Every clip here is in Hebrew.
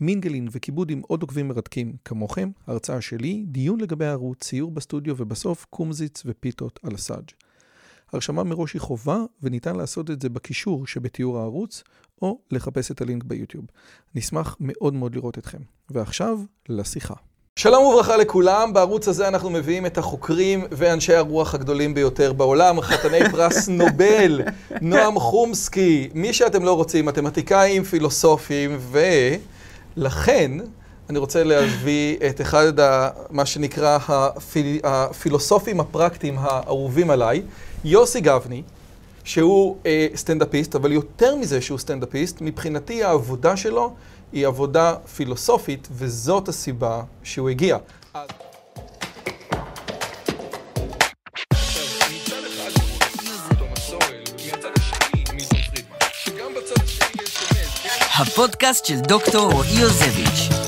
מינגלין וכיבוד עם עוד עוקבים מרתקים כמוכם, הרצאה שלי, דיון לגבי הערוץ, ציור בסטודיו ובסוף קומזיץ ופיתות על הסאג'. הרשמה מראש היא חובה וניתן לעשות את זה בקישור שבתיאור הערוץ או לחפש את הלינק ביוטיוב. נשמח מאוד מאוד לראות אתכם. ועכשיו, לשיחה. שלום וברכה לכולם, בערוץ הזה אנחנו מביאים את החוקרים ואנשי הרוח הגדולים ביותר בעולם, חתני פרס נובל, נועם חומסקי, מי שאתם לא רוצים, מתמטיקאים, פילוסופים, ולכן אני רוצה להביא את אחד, ה, מה שנקרא הפיל, הפילוסופים הפרקטיים האהובים עליי, יוסי גבני, שהוא אה, סטנדאפיסט, אבל יותר מזה שהוא סטנדאפיסט, מבחינתי העבודה שלו היא עבודה פילוסופית, וזאת הסיבה שהוא הגיע. הפודקאסט של דוקטור רועי יוזביץ'.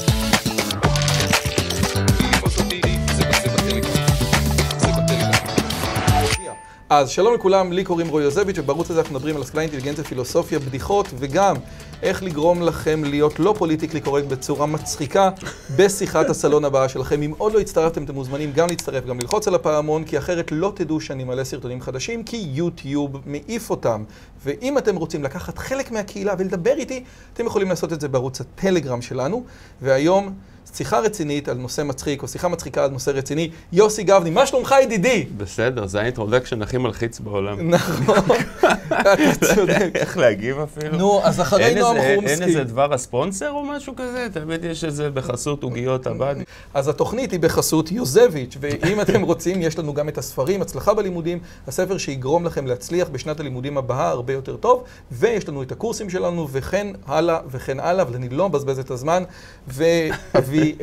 אז שלום לכולם, לי קוראים רועי יוזביץ', ובערוץ הזה אנחנו מדברים על השכלה אינטליגנציה, פילוסופיה, בדיחות, וגם איך לגרום לכם להיות לא פוליטיקלי קורקט בצורה מצחיקה בשיחת הסלון הבאה שלכם. אם עוד לא הצטרפתם, אתם מוזמנים גם להצטרף, גם ללחוץ על הפעמון, כי אחרת לא תדעו שאני מעלה סרטונים חדשים, כי יוטיוב מעיף אותם. ואם אתם רוצים לקחת חלק מהקהילה ולדבר איתי, אתם יכולים לעשות את זה בערוץ הטלגרם שלנו. והיום... שיחה רצינית על נושא מצחיק, או שיחה מצחיקה על נושא רציני. יוסי גבני, מה שלומך ידידי? בסדר, זה ה introduction הכי מלחיץ בעולם. נכון, אתה צודק. איך להגיב אפילו? נו, אז אחרי נועם חומסקי. אין איזה דבר הספונסר או משהו כזה? תמיד יש איזה בחסות עוגיות הבד. אז התוכנית היא בחסות יוזביץ', ואם אתם רוצים, יש לנו גם את הספרים, הצלחה בלימודים, הספר שיגרום לכם להצליח בשנת הלימודים הבאה הרבה יותר טוב, ויש לנו את הקורסים שלנו, וכן הלאה וכן הלאה, אבל אני לא מבזבז את הזמן,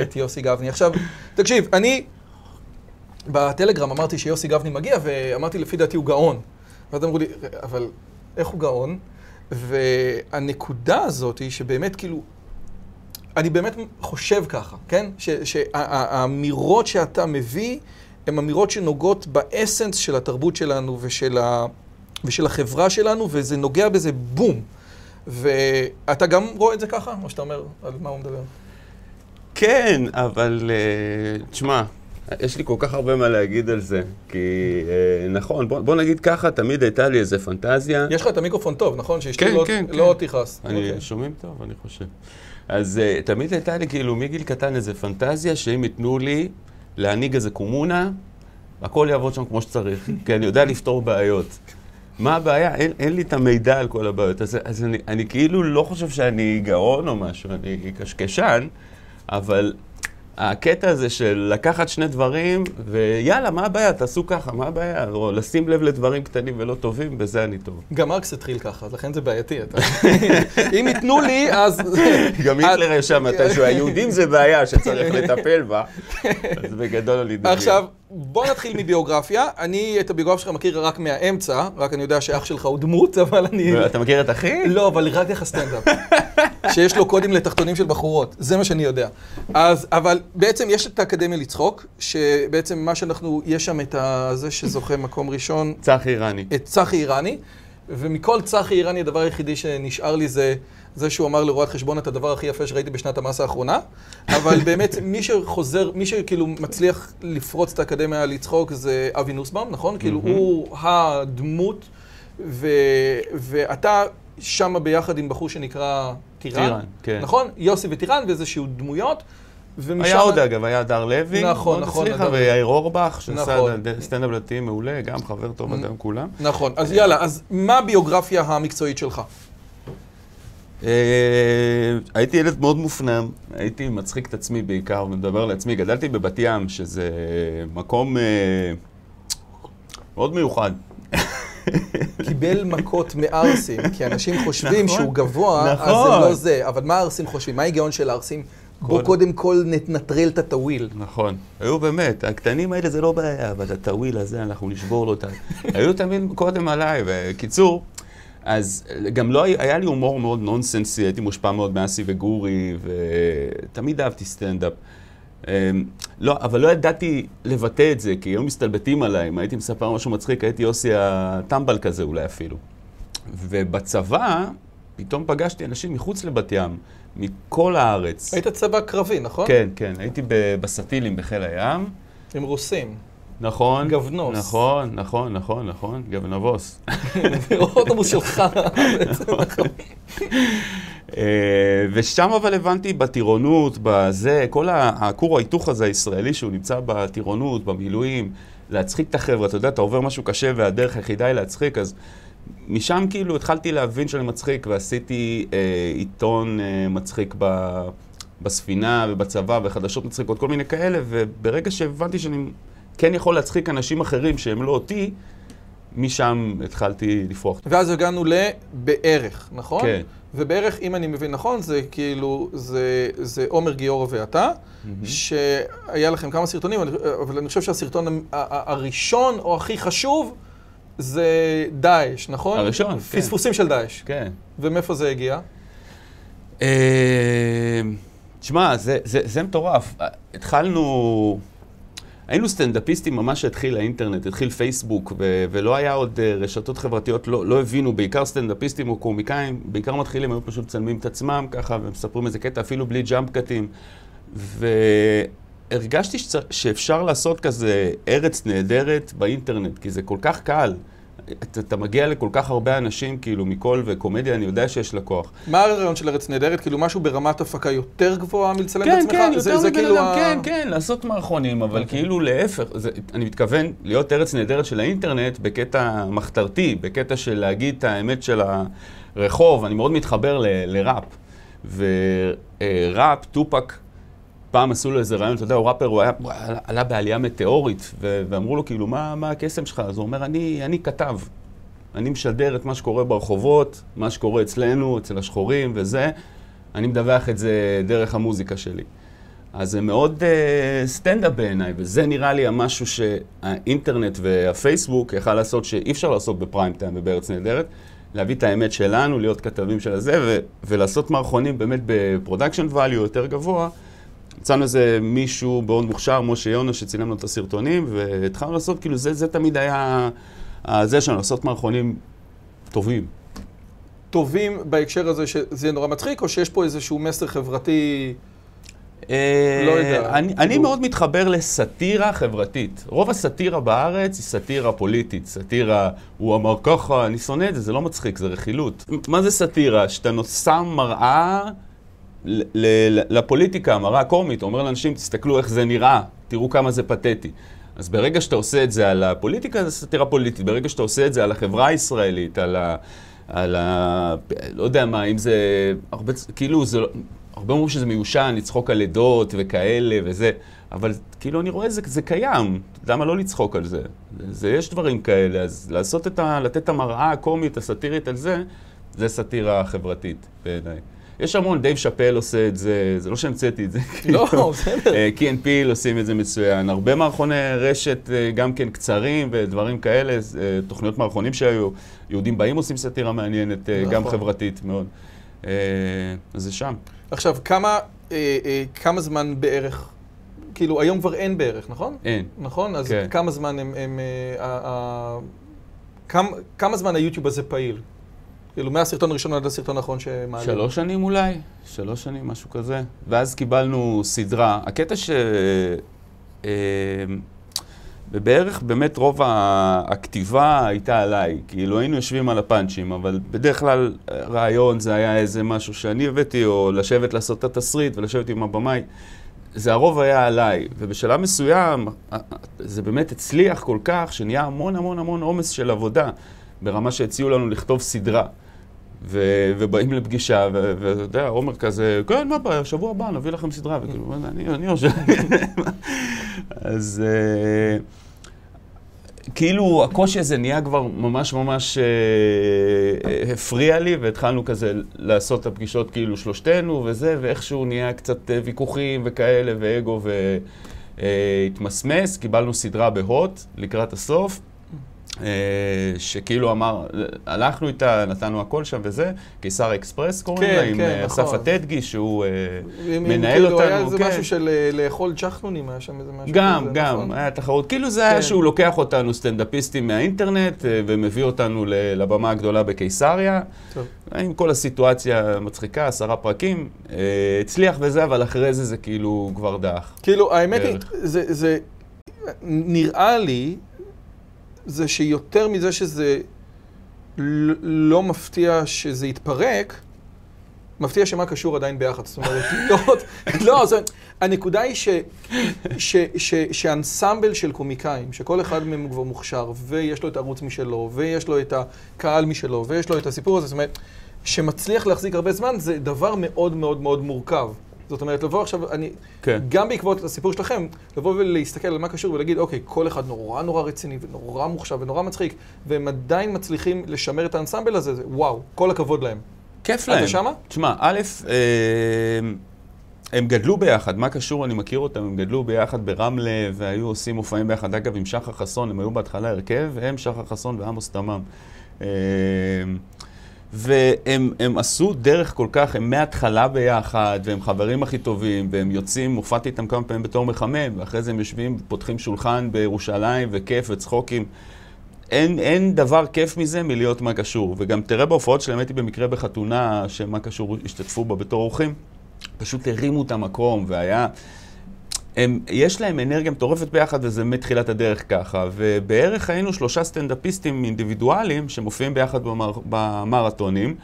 את יוסי גבני. עכשיו, תקשיב, אני בטלגרם אמרתי שיוסי גבני מגיע, ואמרתי לפי דעתי הוא גאון. ואז אמרו לי, אבל איך הוא גאון? והנקודה הזאת היא שבאמת כאילו, אני באמת חושב ככה, כן? שהאמירות שאתה מביא הן אמירות שנוגעות באסנס של התרבות שלנו ושל, ה, ושל החברה שלנו, וזה נוגע בזה בום. ואתה גם רואה את זה ככה? או שאתה אומר על מה הוא מדבר? כן, אבל אה, תשמע, יש לי כל כך הרבה מה להגיד על זה. כי אה, נכון, בוא בוא נגיד ככה, תמיד הייתה לי איזה פנטזיה. יש לך את המיקרופון טוב, נכון? שאשתי כן, לא, כן, לא כן. תכעס. אני, אוקיי. שומעים טוב, אני חושב. אז uh, תמיד הייתה לי כאילו מגיל קטן איזה פנטזיה שאם ייתנו לי להנהיג איזה קומונה, הכל יעבוד שם כמו שצריך, כי אני יודע לפתור בעיות. מה הבעיה? אין, אין לי את המידע על כל הבעיות. אז, אז אני, אני כאילו לא חושב שאני גאון או משהו, אני קשקשן, אבל הקטע הזה של לקחת שני דברים, ויאללה, מה הבעיה? תעשו ככה, מה הבעיה? או לשים לב לדברים קטנים ולא טובים, בזה אני טוב. גם מרקס התחיל ככה, אז לכן זה בעייתי. אם ייתנו לי, אז... גם היטלר ישב מתישהו, היהודים זה בעיה שצריך לטפל בה, אז בגדול אני דמיין. עכשיו, בוא נתחיל מביוגרפיה. אני את הביוגרפיה שלך מכיר רק מהאמצע, רק אני יודע שאח שלך הוא דמות, אבל אני... אתה מכיר את אחי? לא, אבל רק דרך הסטנדאפ. שיש לו קודים לתחתונים של בחורות, זה מה שאני יודע. אז, אבל בעצם יש את האקדמיה לצחוק, שבעצם מה שאנחנו, יש שם את זה שזוכה מקום ראשון, צחי איראני. את צחי איראני, ומכל צחי איראני הדבר היחידי שנשאר לי זה זה שהוא אמר לרואת חשבון את הדבר הכי יפה שראיתי בשנת המס האחרונה, אבל באמת מי שחוזר, מי שכאילו מצליח לפרוץ את האקדמיה לצחוק זה אבי נוסבאום, נכון? כאילו הוא הדמות, ו, ואתה שמה ביחד עם בחור שנקרא טירן, טירן, כן. נכון? יוסי וטירן ואיזשהו דמויות. ומשם- היה עוד אגב, היה הדר לוי, נכון, נכון, הצליחה. ויאיר אורבך, שעשה נכון. סטנדאפ דתי מעולה, גם חבר טוב אדם כולם. נכון, אז יאללה, אז מה הביוגרפיה המקצועית שלך? אה, הייתי ילד מאוד מופנם, הייתי מצחיק את עצמי בעיקר, ומדבר לעצמי. גדלתי בבת ים, שזה מקום אה, מאוד מיוחד. קיבל מכות מערסים, כי אנשים חושבים נכון, שהוא גבוה, אז זה נכון. לא זה. אבל מה הערסים חושבים? מה ההיגיון של הערסים בוא כל- קודם כל נטרל את הטוויל. נכון. היו באמת, הקטנים האלה זה לא בעיה, אבל את הטוויל הזה אנחנו נשבור לו את ה... היו תמיד קודם עליי, בקיצור, אז גם לא היה, לי הומור מאוד נונסנסי, הייתי מושפע מאוד מאסי וגורי, ותמיד אהבתי סטנדאפ. אמ, לא, אבל לא ידעתי לבטא את זה, כי היו מסתלבטים עליי, אם הייתי מספר משהו מצחיק, הייתי יוסי הטמבל כזה אולי אפילו. ובצבא, פתאום פגשתי אנשים מחוץ לבת ים, מכל הארץ. היית צבא קרבי, נכון? כן, כן, הייתי בסטילים בחיל הים. עם רוסים. נכון. גבנוס. נכון, נכון, נכון, נכון, גבנבוס. אוטובוס שלך. אה, ושם אבל הבנתי בטירונות, בזה, כל הכור ההיתוך הזה הישראלי שהוא נמצא בטירונות, במילואים, להצחיק את החבר'ה, אתה יודע, אתה עובר משהו קשה והדרך היחידה היא להצחיק, אז משם כאילו התחלתי להבין שאני מצחיק, ועשיתי אה, עיתון אה, מצחיק ב, בספינה ובצבא וחדשות מצחיקות, כל מיני כאלה, וברגע שהבנתי שאני כן יכול להצחיק אנשים אחרים שהם לא אותי, משם התחלתי לפרוח. ואז הגענו לבערך, נכון? כן. ובערך, אם אני מבין נכון, זה כאילו, זה, זה עומר גיורא ואתה, שהיה לכם כמה סרטונים, אבל אני חושב שהסרטון הראשון או הכי חשוב זה דאעש, נכון? הראשון, כן. פספוסים של דאעש. כן. ומאיפה זה הגיע? אה, תשמע, זה, זה, זה מטורף. התחלנו, היינו סטנדאפיסטים ממש שהתחיל האינטרנט, התחיל פייסבוק, ו, ולא היה עוד אה, רשתות חברתיות, לא, לא הבינו, בעיקר סטנדאפיסטים או קומיקאים, בעיקר מתחילים, היו פשוט מצלמים את עצמם ככה, ומספרים איזה קטע, אפילו בלי ג'אמפ קטים. והרגשתי שצר, שאפשר לעשות כזה ארץ נהדרת באינטרנט, כי זה כל כך קל. אתה, אתה מגיע לכל כך הרבה אנשים, כאילו, מכל, וקומדיה, אני יודע שיש לה כוח. מה הרעיון של ארץ נהדרת? כאילו משהו ברמת הפקה יותר גבוהה מלצלם את כן, עצמך? כן, זה, יותר מבן כאילו אדם, ה- כן, כן, לעשות מערכונים, אבל אוקיי. כאילו להפך, זה, אני מתכוון להיות ארץ נהדרת של האינטרנט בקטע מחתרתי, בקטע של להגיד את האמת של הרחוב, אני מאוד מתחבר ל, לראפ. וראפ, טופק, פעם עשו לו איזה רעיון, אתה יודע, הוא ראפר, הוא היה, הוא עלה- בעלייה מטאורית, ו- ואמרו לו, כאילו, מה, מה הקסם שלך? אז הוא אומר, אני, אני כתב. אני משדר את מה שקורה ברחובות, מה שקורה אצלנו, אצל השחורים וזה, אני מדווח את זה דרך המוזיקה שלי. אז זה מאוד uh, סטנדאפ בעיניי, וזה נראה לי המשהו שהאינטרנט והפייסבוק יכל לעשות שאי אפשר לעשות בפריים טיים ובארץ נהדרת, להביא את האמת שלנו, להיות כתבים של הזה, ו- ולעשות מערכונים באמת ב production value יותר גבוה. מצאנו איזה מישהו מאוד מוכשר, משה יונה, שצילם לנו את הסרטונים, והתחלנו לעשות, כאילו, זה, זה תמיד היה זה שלנו, לעשות מערכונים טובים. טובים בהקשר הזה שזה נורא מצחיק, או שיש פה איזשהו מסר חברתי... לא יודע, אני, אני מאוד מתחבר לסאטירה חברתית. רוב הסאטירה בארץ היא סאטירה פוליטית. סאטירה, הוא אמר ככה, אני שונא את זה, זה לא מצחיק, זה רכילות. מה זה סאטירה? שאתה שם מראה לפוליטיקה, מראה קומית, אומר לאנשים, תסתכלו איך זה נראה, תראו כמה זה פתטי. אז ברגע שאתה עושה את זה על הפוליטיקה, זה סאטירה פוליטית. ברגע שאתה עושה את זה על החברה הישראלית, על ה... על ה... לא יודע מה, אם זה... הרבה... כאילו, זה לא... הרבה אומרים שזה מיושן, לצחוק על לידות וכאלה וזה, אבל כאילו אני רואה, זה, זה קיים, למה לא לצחוק על זה? זה? יש דברים כאלה, אז לעשות את ה... לתת את המראה הקומית, הסאטירית על זה, זה סאטירה חברתית בעיניי. יש המון, דייב שאפל עושה את זה, זה לא שהמצאתי את זה. לא, כאילו. בסדר. אה, פיל עושים את זה מצוין. הרבה מערכוני רשת, אה, גם כן קצרים ודברים כאלה, אה, תוכניות מערכונים שהיו. יהודים באים עושים סאטירה מעניינת, גם נכון. חברתית מאוד. אז זה שם. עכשיו, כמה, כמה זמן בערך, כאילו, היום כבר אין בערך, נכון? אין. נכון? אז כן. כמה זמן הם... אה, כמה זמן היוטיוב הזה פעיל? כאילו, מהסרטון הראשון עד הסרטון האחרון שמעלים. שלוש שנים אולי? שלוש שנים, משהו כזה. ואז קיבלנו סדרה. הקטע ש... אה, ובערך באמת רוב הכתיבה הייתה עליי. כאילו היינו יושבים על הפאנצ'ים, אבל בדרך כלל רעיון זה היה איזה משהו שאני הבאתי, או לשבת לעשות את התסריט ולשבת עם הבמאי. זה הרוב היה עליי, ובשלב מסוים אה, אה, זה באמת הצליח כל כך, שנהיה המון המון המון עומס של עבודה, ברמה שהציעו לנו לכתוב סדרה. ו- ובאים לפגישה, ואתה יודע, עומר כזה, כן, מה הבעיה, שבוע הבא נביא לכם סדרה, וכאילו, "מה זה, אני, אני יושב. אז אה, כאילו הקושי הזה נהיה כבר ממש ממש אה, אה, הפריע לי, והתחלנו כזה לעשות את הפגישות כאילו שלושתנו וזה, ואיכשהו נהיה קצת ויכוחים וכאלה, ואגו והתמסמס. קיבלנו סדרה בהוט לקראת הסוף. אה, שכאילו אמר, הלכנו איתה, נתנו הכל שם וזה, קיסר אקספרס קוראים כן, לה, עם כן, אה, נכון. אסף אטדגי, שהוא אה, אם מנהל כאילו היה אותנו, איזה כן. משהו של לאכול צ'חנונים, היה שם איזה משהו גם, כזה, גם, נכון? היה תחרות. כאילו זה היה כן. שהוא לוקח אותנו סטנדאפיסטים מהאינטרנט ומביא אותנו לבמה הגדולה בקיסריה, טוב. עם כל הסיטואציה המצחיקה, עשרה פרקים. הצליח וזה, אבל אחרי זה זה כאילו כבר דח. כאילו, האמת היא. זה, זה נראה לי, זה שיותר מזה שזה לא מפתיע שזה יתפרק, מפתיע שמה קשור עדיין ביחד. זאת אומרת, לא, לא, זאת הנקודה היא ש, ש, ש, שאנסמבל של קומיקאים, שכל אחד מהם הוא כבר מוכשר, ויש לו את הערוץ משלו, ויש לו את הקהל משלו, ויש לו את הסיפור הזה, זאת אומרת, שמצליח להחזיק הרבה זמן, זה דבר מאוד מאוד מאוד מורכב. זאת אומרת, לבוא עכשיו, אני, כן. גם בעקבות הסיפור שלכם, לבוא ולהסתכל על מה קשור ולהגיד, אוקיי, כל אחד נורא נורא רציני ונורא מוחשב ונורא מצחיק, והם עדיין מצליחים לשמר את האנסמבל הזה, זה וואו, כל הכבוד להם. כיף אתה להם. שמה? תשמע, א', אה, הם גדלו ביחד, מה קשור, אני מכיר אותם, הם גדלו ביחד ברמלה והיו עושים מופעים ביחד. אגב, עם שחר חסון, הם היו בהתחלה הרכב, הם, שחר חסון ועמוס תמם. והם הם עשו דרך כל כך, הם מההתחלה ביחד, והם חברים הכי טובים, והם יוצאים, הופעתי איתם כמה פעמים בתור מחמם, ואחרי זה הם יושבים, פותחים שולחן בירושלים, וכיף וצחוקים. אין, אין דבר כיף מזה מלהיות מה קשור. וגם תראה בהופעות שלהם, הייתי במקרה בחתונה שמה קשור השתתפו בה בתור אורחים, פשוט הרימו את המקום, והיה... הם, יש להם אנרגיה מטורפת ביחד, וזה מתחילת הדרך ככה. ובערך היינו שלושה סטנדאפיסטים אינדיבידואליים שמופיעים ביחד במר, במרתונים,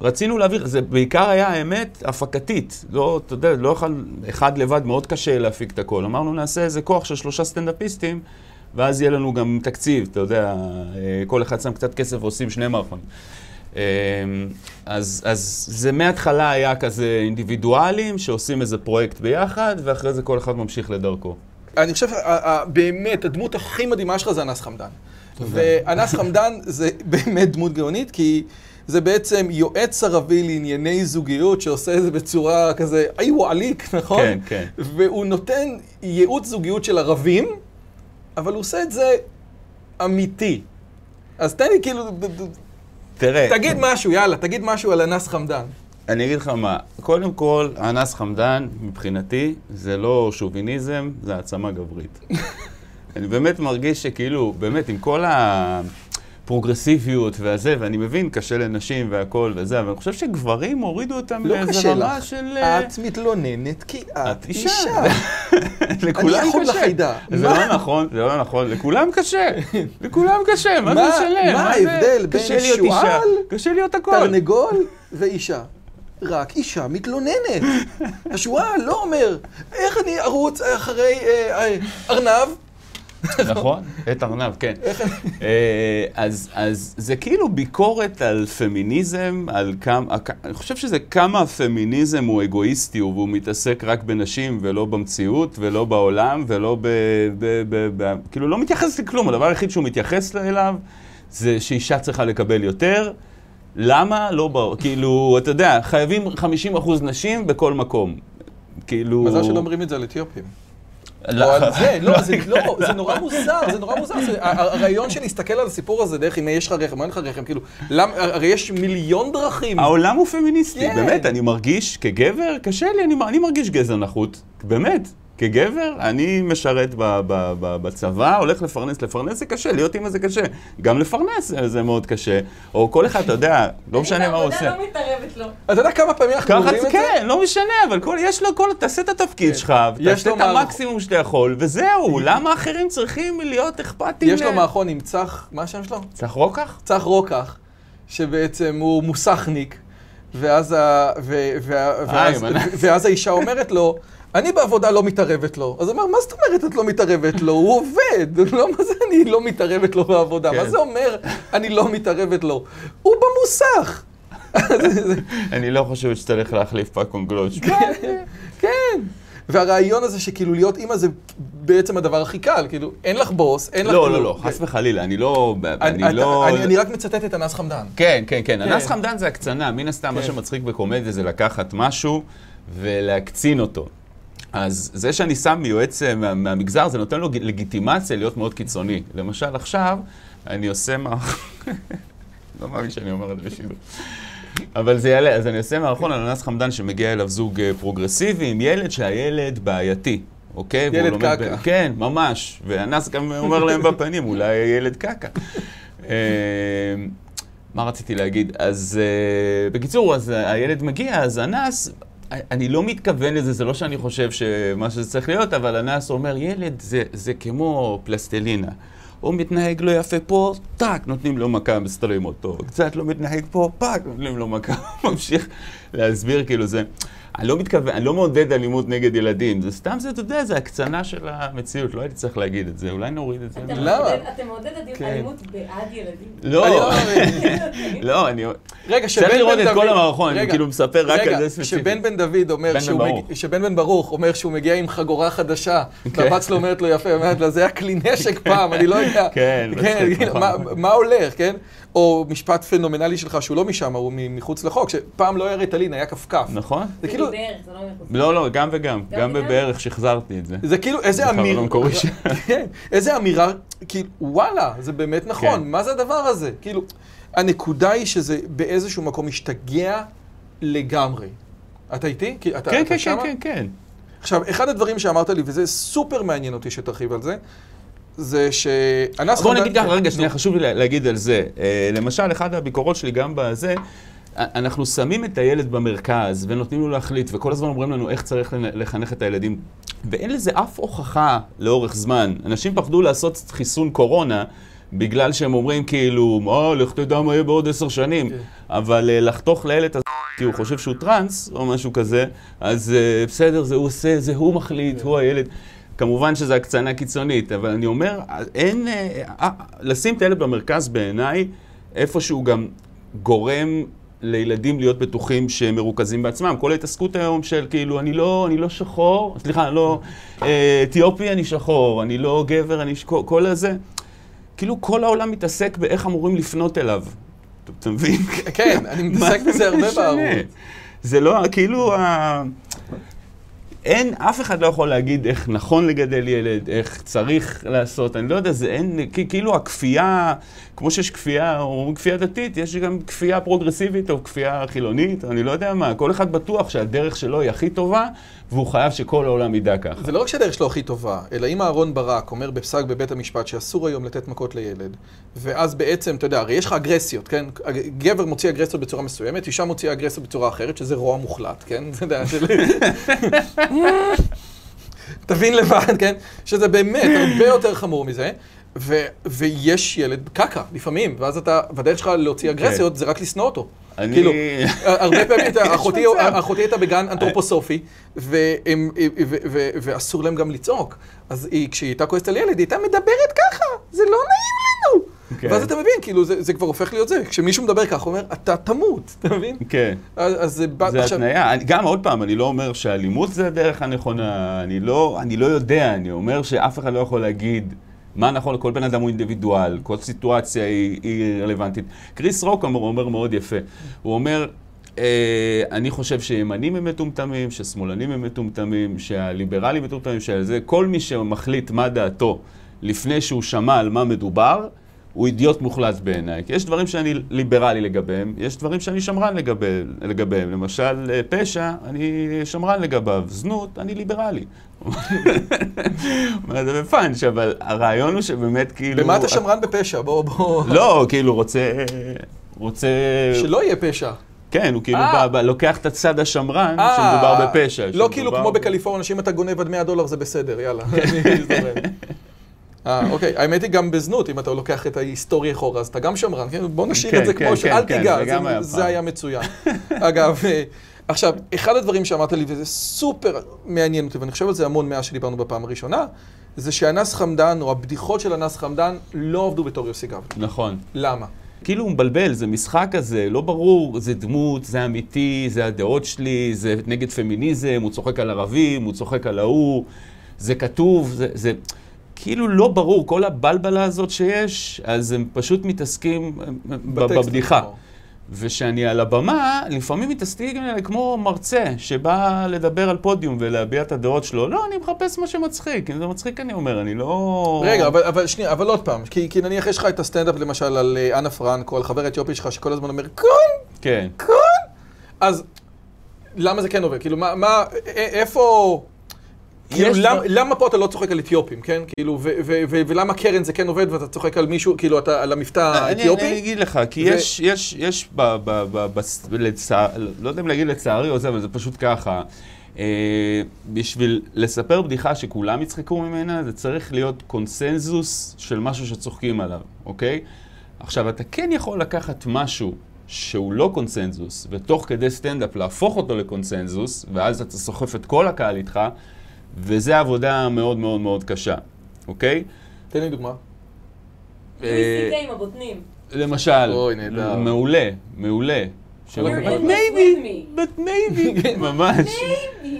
ורצינו להעביר, זה בעיקר היה האמת הפקתית. לא, אתה יודע, לא יכול, אחד לבד מאוד קשה להפיק את הכל. אמרנו, נעשה איזה כוח של שלושה סטנדאפיסטים, ואז יהיה לנו גם תקציב, אתה יודע, אה, כל אחד שם קצת כסף ועושים שני מערכונים. אה, אז, אז זה מההתחלה היה כזה אינדיבידואלים שעושים איזה פרויקט ביחד, ואחרי זה כל אחד ממשיך לדרכו. אני חושב, באמת, הדמות הכי מדהימה שלך זה אנס חמדן. ואנס חמדן זה באמת דמות גאונית, כי זה בעצם יועץ ערבי לענייני זוגיות, שעושה את זה בצורה כזה, אי וואליק, נכון? כן, כן. והוא נותן ייעוץ זוגיות של ערבים, אבל הוא עושה את זה אמיתי. אז תן לי כאילו, תראה, תגיד משהו, יאללה, תגיד משהו על אנס חמדן. אני אגיד לך מה, קודם כל, אנס חמדן, מבחינתי, זה לא שוביניזם, זה העצמה גברית. אני באמת מרגיש שכאילו, באמת, עם כל הפרוגרסיביות והזה, ואני מבין, קשה לנשים והכל וזה, אבל אני חושב שגברים הורידו אותם לא לאיזה רמה לך. של... אה, את מתלוננת כי את את אישה. אישה. לכולם אני יכול קשה. לחיידה. זה? לא נכון, זה לא נכון, לכולם קשה. לכולם קשה, מה זה משנה? מה? ההבדל בין שועל, קשה להיות הכל. תרנגול ואישה. רק אישה מתלוננת. השועל לא אומר, איך אני ארוץ אחרי אה, אה, ארנב? נכון, את ארנב, כן. אה, אז, אז זה כאילו ביקורת על פמיניזם, על כמה, אני חושב שזה כמה הפמיניזם הוא אגואיסטי והוא מתעסק רק בנשים ולא במציאות ולא בעולם ולא ב כאילו לא מתייחס לכלום, הדבר היחיד שהוא מתייחס אליו זה שאישה צריכה לקבל יותר. למה? לא ברור. כאילו, אתה יודע, חייבים 50% נשים בכל מקום. כאילו... מזל שלא אומרים את זה על אתיופים. לא, או על זה, לא, זה לא, זה נורא מוזר, זה נורא מוזר. זה- הרעיון של להסתכל על הסיפור הזה דרך אם יש לך רחם, אין לך רחם, כאילו, למ- הרי יש מיליון דרכים. העולם הוא פמיניסטי, כן. באמת, אני מרגיש כגבר, קשה לי, אני, אני מרגיש גזר נחות, באמת. כגבר, אני משרת ב, ב, ב, בצבא, הולך לפרנס, לפרנס זה קשה, להיות אימא זה קשה. גם לפרנס זה- מאוד קשה. או כל אחד, אתה יודע, לא משנה מה הוא עושה. העבודה לא מתערבת לו. אתה יודע כמה פעמים אנחנו אומרים זה- את זה? כן, לא משנה, אבל כל, יש לו כל, תעשה את התפקיד שלך, יש ותעשה את המקסימום שאתה יכול, וזהו, למה אחרים צריכים להיות אכפתיים? יש לו מערכון עם צח, מה השם שלו? צריך רוקח? צח רוקח, שבעצם הוא מוסכניק, ואז, ה, ו, וה, ואז, ימנה. ואז האישה אומרת לו, אני בעבודה לא מתערבת לו. אז הוא אומר, מה זאת אומרת את לא מתערבת לו? הוא עובד. לא, מה זה אני לא מתערבת לו בעבודה? כן. מה זה אומר אני לא מתערבת לו? הוא במוסך. אני לא חושב שצריך להחליף פה קונג קלאץ'. כן. והרעיון הזה שכאילו להיות אימא זה בעצם הדבר הכי קל, כאילו, אין לך בוס, אין לך... לא. לא, לא, חס וחלילה, אני לא... אני, לא... אני, רק מצטט את אנס חמדן. כן, כן, כן. כן. אנס חמדן זה הקצנה. מן הסתם, מה כן. שמצחיק בקומדיה זה לקחת משהו ולהקצין אותו. אז זה שאני שם יועץ אה, מה- מהמגזר, זה נותן לו לגיטימציה להיות מאוד קיצוני. למשל, עכשיו, אני עושה מערכון... לא מאמין שאני אומר את זה בשידור. אבל זה יעלה, אז אני עושה מערכון על אנס חמדן שמגיע אליו זוג אה, פרוגרסיבי עם ילד שהילד בעייתי, אוקיי? ילד קקה. ב- כן, ממש. ואנס גם אומר להם בפנים, אולי הילד קקה. אה, מה רציתי להגיד? אז אה, בקיצור, אז הילד מגיע, אז אנס, אני לא מתכוון לזה, זה לא שאני חושב שמה שזה צריך להיות, אבל אנס אומר, ילד זה, זה כמו פלסטלינה. הוא מתנהג לא יפה פה, טאק, נותנים לו מכה, מסתרים אותו. קצת לא מתנהג פה, פאק, נותנים לו מכה. ממשיך להסביר, כאילו זה... אני לא מתכוון, אני לא מעודד אלימות נגד ילדים. זה סתם, זה, אתה יודע, זה הקצנה של המציאות. לא הייתי צריך להגיד את זה, אולי נוריד את זה. אתה למה? מעודד- אתה מעודד אדי- כן. אלימות בעד ילדים. לא, אני לא. לא, אני... רגע, צריך שבן לראות בן את כל דוד- המערכון, אני כאילו מספר רק רגע, על זה ספציפית. שבן בן דוד אומר בן שהוא. שבן בן ברוך אומר שהוא מגיע עם חגורה חדשה, כן. והבת שלו אומרת לו יפה, אומרת לו, זה היה כלי נשק פעם, אני לא יודע. כן, כן, נכון. מה הולך, כן? או משפט פנומנלי שלך, שהוא לא משם, הוא מחוץ לחוק, שפעם לא היה ריטלין, היה כפכף. נכון? זה כאילו, בערך, זה לא מחוץ. לא, לא, גם וגם. גם? בבערך שחזרתי את זה. זה כאילו, איזה זה חבר אמיר... המקורי שלי. כן, איזה אמירה, כאילו, וואלה, זה באמת נכון, כן. מה זה הדבר הזה? כאילו, הנקודה היא שזה באיזשהו מקום משתגע לגמרי. אתה איתי? כן, כן, כן? כן, כן. עכשיו, אחד הדברים שאמרת לי, וזה סופר מעניין אותי שתרחיב על זה, זה שאנס בוא נגיד ככה, רגע. שנייה, חשוב לי לה- להגיד על זה. אה, למשל, אחת הביקורות שלי גם בזה, אנחנו שמים את הילד במרכז ונותנים לו להחליט, וכל הזמן אומרים לנו איך צריך לחנך את הילדים, ואין לזה אף הוכחה לאורך זמן. אנשים פחדו לעשות חיסון קורונה. בגלל שהם אומרים כאילו, מה, לך תדע מה יהיה בעוד עשר שנים. כן. אבל אה, לחתוך לילד את ה... כי הוא חושב שהוא טראנס, או משהו כזה, אז אה, בסדר, זה הוא עושה, זה הוא מחליט, הוא הילד. כמובן שזו הקצנה קיצונית, אבל אני אומר, אין... אה, אה, לשים את הילד במרכז בעיניי, איפשהו גם גורם לילדים להיות בטוחים שהם מרוכזים בעצמם. כל ההתעסקות היום של כאילו, אני לא, אני לא שחור, סליחה, לא אה, אתיופי, אני שחור, אני לא גבר, אני... ש- כל- הזה. כאילו כל העולם מתעסק באיך אמורים לפנות אליו. אתה- מבין? כן, אני מתעסק בזה הרבה? בערוץ. זה לא, כאילו, ה... אין, אף אחד לא יכול להגיד איך נכון לגדל ילד, איך צריך לעשות, אני לא יודע, זה אין, כאילו הכפייה, כמו שיש כפייה, אומרים כפייה דתית, יש גם כפייה פרוגרסיבית או כפייה חילונית, אני לא יודע מה, כל אחד בטוח שהדרך שלו היא הכי טובה, והוא חייב שכל העולם ידע ככה. זה לא רק שהדרך שלו הכי טובה, אלא אם אהרון ברק אומר בפסק בבית המשפט שאסור היום לתת מכות לילד, ואז בעצם, אתה יודע, הרי יש לך אגרסיות, כן? גבר מוציא אגרסיות בצורה מסוימת, אישה מוציאה אגרסיות בצורה אחרת, שזה רוע מוחלט, כן? תבין לבד, כן? שזה באמת הרבה יותר חמור מזה. ו- ויש ילד קקה, לפעמים, ואז אתה, והדרך שלך להוציא אגרסיות זה רק לשנוא אותו. אני... כאילו, הרבה פעמים, אחותי-. אחותי הייתה בגן אנתרופוסופי, והם- ו- ו- ואסור להם גם לצעוק. אז היא, כשהיא הייתה כועסת על ילד, היא הייתה מדברת ככה, זה לא נעים לנו. כן. ואז אתה מבין, כאילו, זה זה כבר הופך להיות זה. כשמישהו מדבר ככה, הוא אומר, אתה תמות, אתה מבין? כן. אז אז זה בא, זה עכשיו, התניה. אני- גם עוד פעם, אני לא אומר שאלימות זה הדרך הנכונה, אני לא, אני לא יודע, אני אומר שאף אחד לא יכול להגיד מה נכון, כל בן אדם הוא אינדיבידואל, כל סיטואציה היא, היא רלוונטית. קריס רוק אומר, אומר מאוד יפה, הוא אומר, אה, אני חושב שימנים הם מטומטמים, ששמאלנים הם מטומטמים, שהליברלים מטומטמים, שזה, כל מי שמחליט מה דעתו לפני שהוא שמע על מה מדובר, הוא אידיוט מוחלט בעיניי. כי יש דברים שאני ליברלי לגביהם, יש דברים שאני שמרן לגבי, לגביהם. למשל, אה, פשע, אני שמרן לגביו. זנות, אני ליברלי. מה זה בפאנץ', אבל הרעיון הוא שבאמת כאילו... במה אתה שמרן בפשע? בוא, בוא... לא, כאילו רוצה... רוצה... שלא יהיה פשע. כן, הוא כאילו אה. בא, בא, לוקח את הצד השמרן, אה, שמדובר בפשע. לא כאילו כמו בקליפורניה, שאם אתה גונב עד 100 דולר זה בסדר, יאללה. אה, אוקיי. האמת היא גם בזנות, אם אתה לוקח את ההיסטוריה אחורה, אז אתה גם שמרן, כן? בוא נשאיר כן, את זה כן, כמו ש... כן, אל כן, תיגע, זה היה מצוין. אגב, אה, עכשיו, אחד הדברים שאמרת לי, וזה סופר מעניין אותי, ואני חושב על זה המון מאז שדיברנו בפעם הראשונה, זה שאנס חמדן, או הבדיחות של אנס חמדן, לא עבדו בתור יוסי גברי. נכון. למה? כאילו הוא מבלבל, זה משחק כזה, לא ברור, זה דמות, זה אמיתי, זה הדעות שלי, זה נגד פמיניזם, הוא צוחק על ערבים, הוא צוחק על ההוא, זה כתוב, זה, זה כאילו לא ברור, כל הבלבלה הזאת שיש, אז הם פשוט מתעסקים אה, בבדיחה. ושאני על הבמה, לפעמים מתעסקים עליי כמו מרצה שבא לדבר על פודיום ולהביע את הדעות שלו. לא, אני מחפש מה שמצחיק. אם זה מצחיק, אני אומר, אני לא... רגע, אבל, אבל שנייה, אבל עוד פעם, כי, כי נניח יש לך את הסטנדאפ למשל על אה, אנה פרנק, או על חבר אתיופי שלך שכל הזמן אומר, קון, כן. קון, אז למה זה כן עובד? כאילו, מה, מה איפה... כאילו, יש למה, פה אתה לא צוחק על אתיופים, כן? כאילו, ו- ו- ו- ולמה קרן זה כן עובד ואתה צוחק על מישהו, כאילו, אתה על המבטא אני, אני האתיופי? אגיד לך, כי ו- יש, יש, יש ב... ב, ב, ב לצע... לא יודע אם להגיד לצערי או זה, אבל זה פשוט ככה. אה, בשביל לספר בדיחה שכולם יצחקו ממנה, זה צריך להיות קונסנזוס של משהו שצוחקים עליו, אוקיי? עכשיו, אתה כן יכול לקחת משהו שהוא לא קונסנזוס, ותוך כדי סטנדאפ להפוך אותו לקונסנזוס, ואז אתה סוחף את כל הקהל איתך, וזה עבודה מאוד מאוד מאוד קשה, אוקיי? תן לי דוגמה. אה, עם הבוטנים. למשל. מעולה, מעולה. But maybe, but maybe, ממש.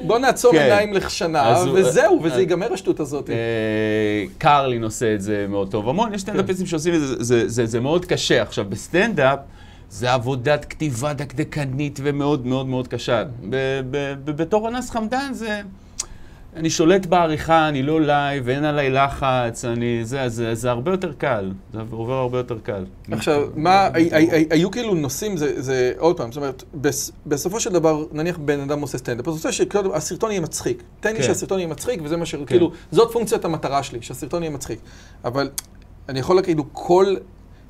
בוא נעצום כן. עיניים לשנה, וזהו, וזה ייגמר השטות הזאת. אה, קרלין עושה את זה מאוד טוב. המון, יש סטנדאפיסטים שעושים את זה, זה- מאוד קשה. עכשיו, בסטנדאפ זה עבודת כתיבה דקדקנית ומאוד מאוד מאוד קשה. ב- ב- ב- בתור אנס חמדאן זה... אני שולט בעריכה, אני לא לייב, אין עליי לחץ, אני... זה, זה, זה הרבה יותר קל. זה עובר הרבה יותר קל. עכשיו, מה, הי- הי- הי- היו כאילו נושאים, זה, זה, עוד פעם, זאת אומרת, בס, בסופו של דבר, נניח בן אדם עושה סטנדאפ, אז הוא רוצה שהסרטון יהיה מצחיק. תן לי כן. שהסרטון יהיה מצחיק, וזה מה ש... כאילו, זאת פונקציית המטרה שלי, שהסרטון יהיה מצחיק. אבל אני יכול להגיד, כאילו, כל,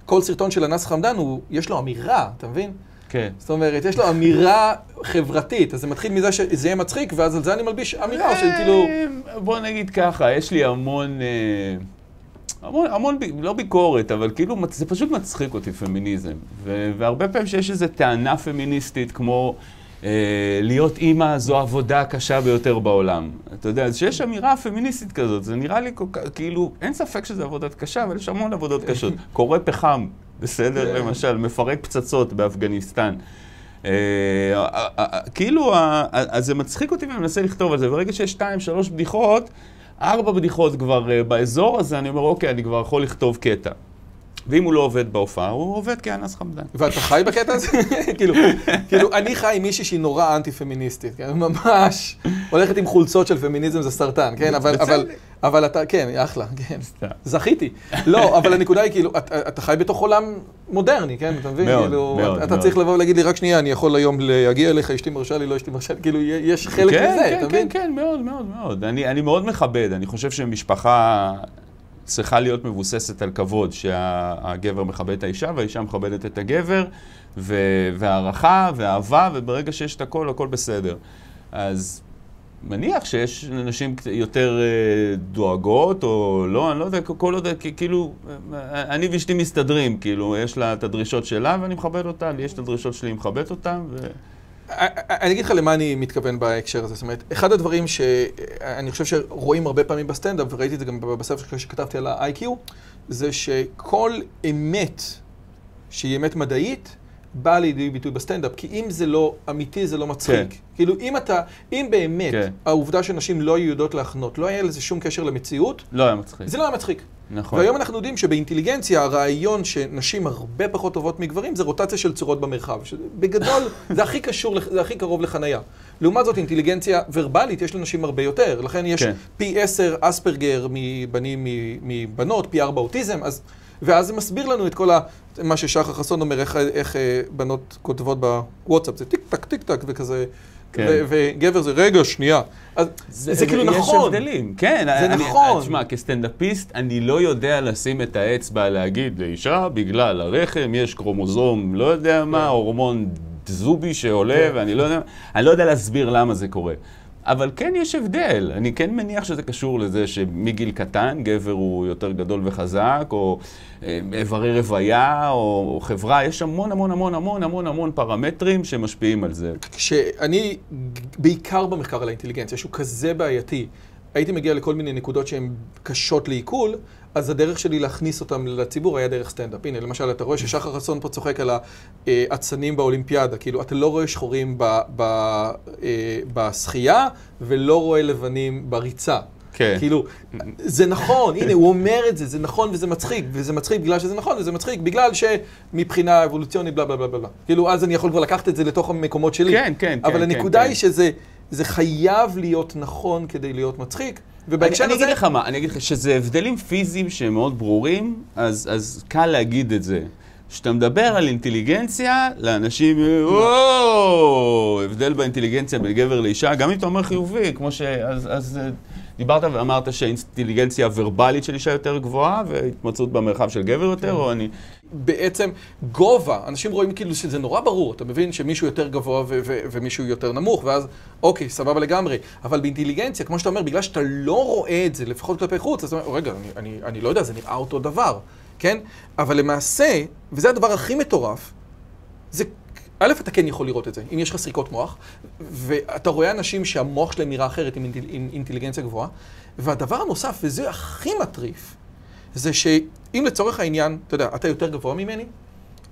כל סרטון של אנס חמדן, יש לו אמירה, אתה מבין? כן. זאת אומרת, יש לו אמירה חברתית, אז זה מתחיל מזה שזה יהיה מצחיק, ואז על זה אני מלביש אמירה כאילו... אה, בוא נגיד ככה, יש לי המון, אה, המון, המון, לא ביקורת, אבל כאילו זה פשוט מצחיק אותי, פמיניזם. ו- והרבה פעמים שיש איזו טענה פמיניסטית כמו אה, להיות אימא זו העבודה הקשה ביותר בעולם. אתה יודע, אז שיש אמירה פמיניסטית כזאת, זה נראה לי כל כך, כאילו, אין ספק שזו עבודה קשה, אבל יש המון עבודות קשות. קורא פחם, בסדר? למשל, מפרק פצצות באפגניסטן. אה, אה, אה, כאילו, אז זה מצחיק אותי ואני מנסה לכתוב על זה. ברגע שיש שתיים, שלוש בדיחות, ארבע בדיחות כבר באזור הזה, אני אומר, אוקיי, אני כבר יכול לכתוב קטע. ואם הוא לא עובד בהופעה, הוא עובד כאנס חמדן. ואתה חי בקטע הזה? כאילו, כאילו, אני חי עם מישהי שהיא נורא אנטי-פמיניסטית, כן? ממש הולכת עם חולצות של פמיניזם זה סרטן, כן? אבל, אבל. אבל אתה, כן, אחלה, כן. זכיתי. לא, אבל הנקודה היא כאילו, אתה, אתה חי בתוך עולם מודרני, כן? אתה מבין? מאוד, כאילו, מאוד, אתה מאוד. צריך לבוא ולהגיד לי, רק שנייה, אני יכול היום להגיע אליך, אשתי מרשה לי, לא אשתי מרשה לי, כאילו, יש חלק כן, מזה, כן, אתה כן, מבין? כן, מאוד, מאוד, מאוד. אני, אני מאוד מכבד, אני חושב שמשפחה צריכה להיות מבוססת על כבוד, שהגבר מכבד את האישה והאישה מכבדת את הגבר, והערכה ואהבה, וברגע שיש את הכל, הכל בסדר. אז מניח שיש נשים יותר אה, דואגות, או לא, אני לא יודע, כל עוד, כאילו, אני ואשתי מסתדרים, כאילו, יש לה את הדרישות שלה ואני מכבד אותה, לי יש את הדרישות שלי, אני מכבד אותן, ו... אני אגיד לך למה אני מתכוון בהקשר הזה. זאת אומרת, אחד הדברים שאני חושב שרואים הרבה פעמים בסטנדאפ, וראיתי את זה גם בספר שכתבתי על ה-IQ, זה שכל אמת שהיא אמת מדעית, באה לידי ביטוי בסטנדאפ. כי אם זה לא אמיתי, זה לא מצחיק. כן. כאילו, אם אתה, אם באמת כן. העובדה שנשים לא יודעות להחנות, לא היה לזה שום קשר למציאות, לא היה מצחיק. זה לא היה מצחיק. נכון. והיום אנחנו יודעים שבאינטליגנציה הרעיון שנשים הרבה פחות טובות מגברים זה רוטציה של צורות במרחב. שבגדול זה הכי קשור, זה הכי קרוב לחנייה. לעומת זאת אינטליגנציה ורבלית יש לנשים הרבה יותר. לכן יש כן. פי עשר אספרגר מבנים מבנות, פי ארבע אוטיזם, אז... ואז זה מסביר לנו את כל ה... מה ששחר חסון אומר, איך, איך אה, בנות כותבות בוואטסאפ, זה טיק טק טיק טק וכזה, כן. וגבר זה רגע, שנייה. אז זה, זה כאילו נכון. יש הבדלים, כן. זה אני- נכון. תשמע, כסטנדאפיסט, אני לא יודע לשים את האצבע להגיד לאישה, בגלל הרחם יש קרומוזום, לא יודע מה, הורמון זובי שעולה, כן. ואני לא יודע, אני לא יודע להסביר למה זה קורה. אבל כן יש הבדל, אני כן מניח שזה קשור לזה שמגיל קטן גבר הוא יותר גדול וחזק, או אה, איברי רוויה, או, חברה, יש המון המון המון המון המון המון פרמטרים שמשפיעים על זה. כשאני, בעיקר במחקר על האינטליגנציה, שהוא כזה בעייתי, הייתי מגיע לכל מיני נקודות שהן קשות לעיכול, אז הדרך שלי להכניס אותם לציבור היה דרך סטנדאפ. הנה, למשל, אתה רואה ששחר חסון פה צוחק על האצנים באולימפיאדה. כאילו, אתה לא רואה שחורים ב- ב- אה, בשחייה, ולא רואה לבנים בריצה. כן. כאילו, זה נכון, הנה, הוא אומר את זה, זה נכון וזה מצחיק, וזה מצחיק בגלל שזה נכון, וזה מצחיק בגלל שמבחינה אבולוציונית, בלה בלה בלה בלה. כאילו, אז אני יכול כבר לקחת את זה לתוך המקומות שלי. כן, כן, אבל כן, הנקודה כן, היא כן. שזה זה חייב להיות נכון כדי להיות מצחיק, ובהקשר אני, אני הזה... אגיד לך מה, אני אגיד לך שזה הבדלים פיזיים שהם מאוד ברורים, אז, אז קל להגיד את זה. כשאתה מדבר על אינטליגנציה, לאנשים, וואו, הבדל באינטליגנציה בין גבר לאישה, גם אם אתה אומר חיובי, כמו ש... אז, אז אה, דיברת ואמרת שהאינטליגנציה הוורבלית של אישה יותר גבוהה, והתמצאות במרחב של גבר יותר, או אני... בעצם גובה, אנשים רואים כאילו שזה נורא ברור, אתה מבין שמישהו יותר גבוה ו- ו- ומישהו יותר נמוך, ואז אוקיי, סבבה לגמרי. אבל באינטליגנציה, כמו שאתה אומר, בגלל שאתה לא רואה את זה, לפחות כלפי חוץ, אז אתה אומר, רגע, אני, אני, אני לא יודע, זה נראה אותו דבר, כן? אבל למעשה, וזה הדבר הכי מטורף, זה, א', אתה כן יכול לראות את זה, אם יש לך סריקות מוח, ואתה רואה אנשים שהמוח שלהם נראה אחרת עם, אינטל, עם אינטליגנציה גבוהה, והדבר הנוסף, וזה הכי מטריף, זה שאם לצורך העניין, אתה יודע, אתה יותר גבוה ממני,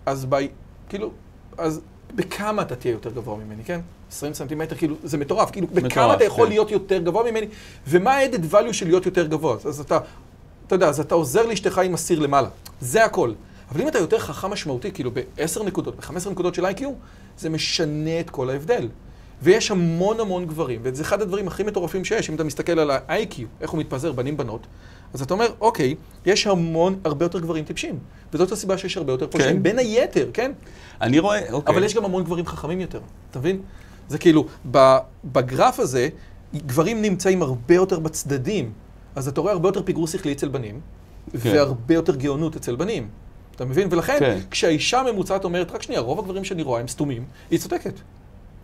אז בי, כאילו, אז בכמה אתה תהיה יותר גבוה ממני, כן? 20 סנטימטר, כאילו, זה מטורף, כאילו, בכמה מטורף, אתה יכול כן. להיות יותר גבוה ממני, ומה ה-added value של להיות יותר גבוה? אז אתה, אתה יודע, אז אתה עוזר לאשתך עם הסיר למעלה, זה הכל. אבל אם אתה יותר חכם משמעותי, כאילו ב-10 נקודות, ב-15 נקודות של IQ, זה משנה את כל ההבדל. ויש המון המון גברים, וזה אחד הדברים הכי מטורפים שיש, אם אתה מסתכל על ה-IQ, איך הוא מתפזר, בנים בנות, אז אתה אומר, אוקיי, יש המון, הרבה יותר גברים טיפשים. וזאת הסיבה שיש הרבה יותר פושעים, כן. בין היתר, כן? אני רואה, אוקיי. אבל יש גם המון גברים חכמים יותר, אתה מבין? זה כאילו, בגרף הזה, גברים נמצאים הרבה יותר בצדדים. אז אתה רואה הרבה יותר פיגור שכלי אצל בנים, והרבה יותר גאונות אצל בנים. אתה מבין? ולכן, כן. כשהאישה הממוצעת אומרת, רק שנייה, רוב הגברים שאני רואה הם סתומים, היא צודקת.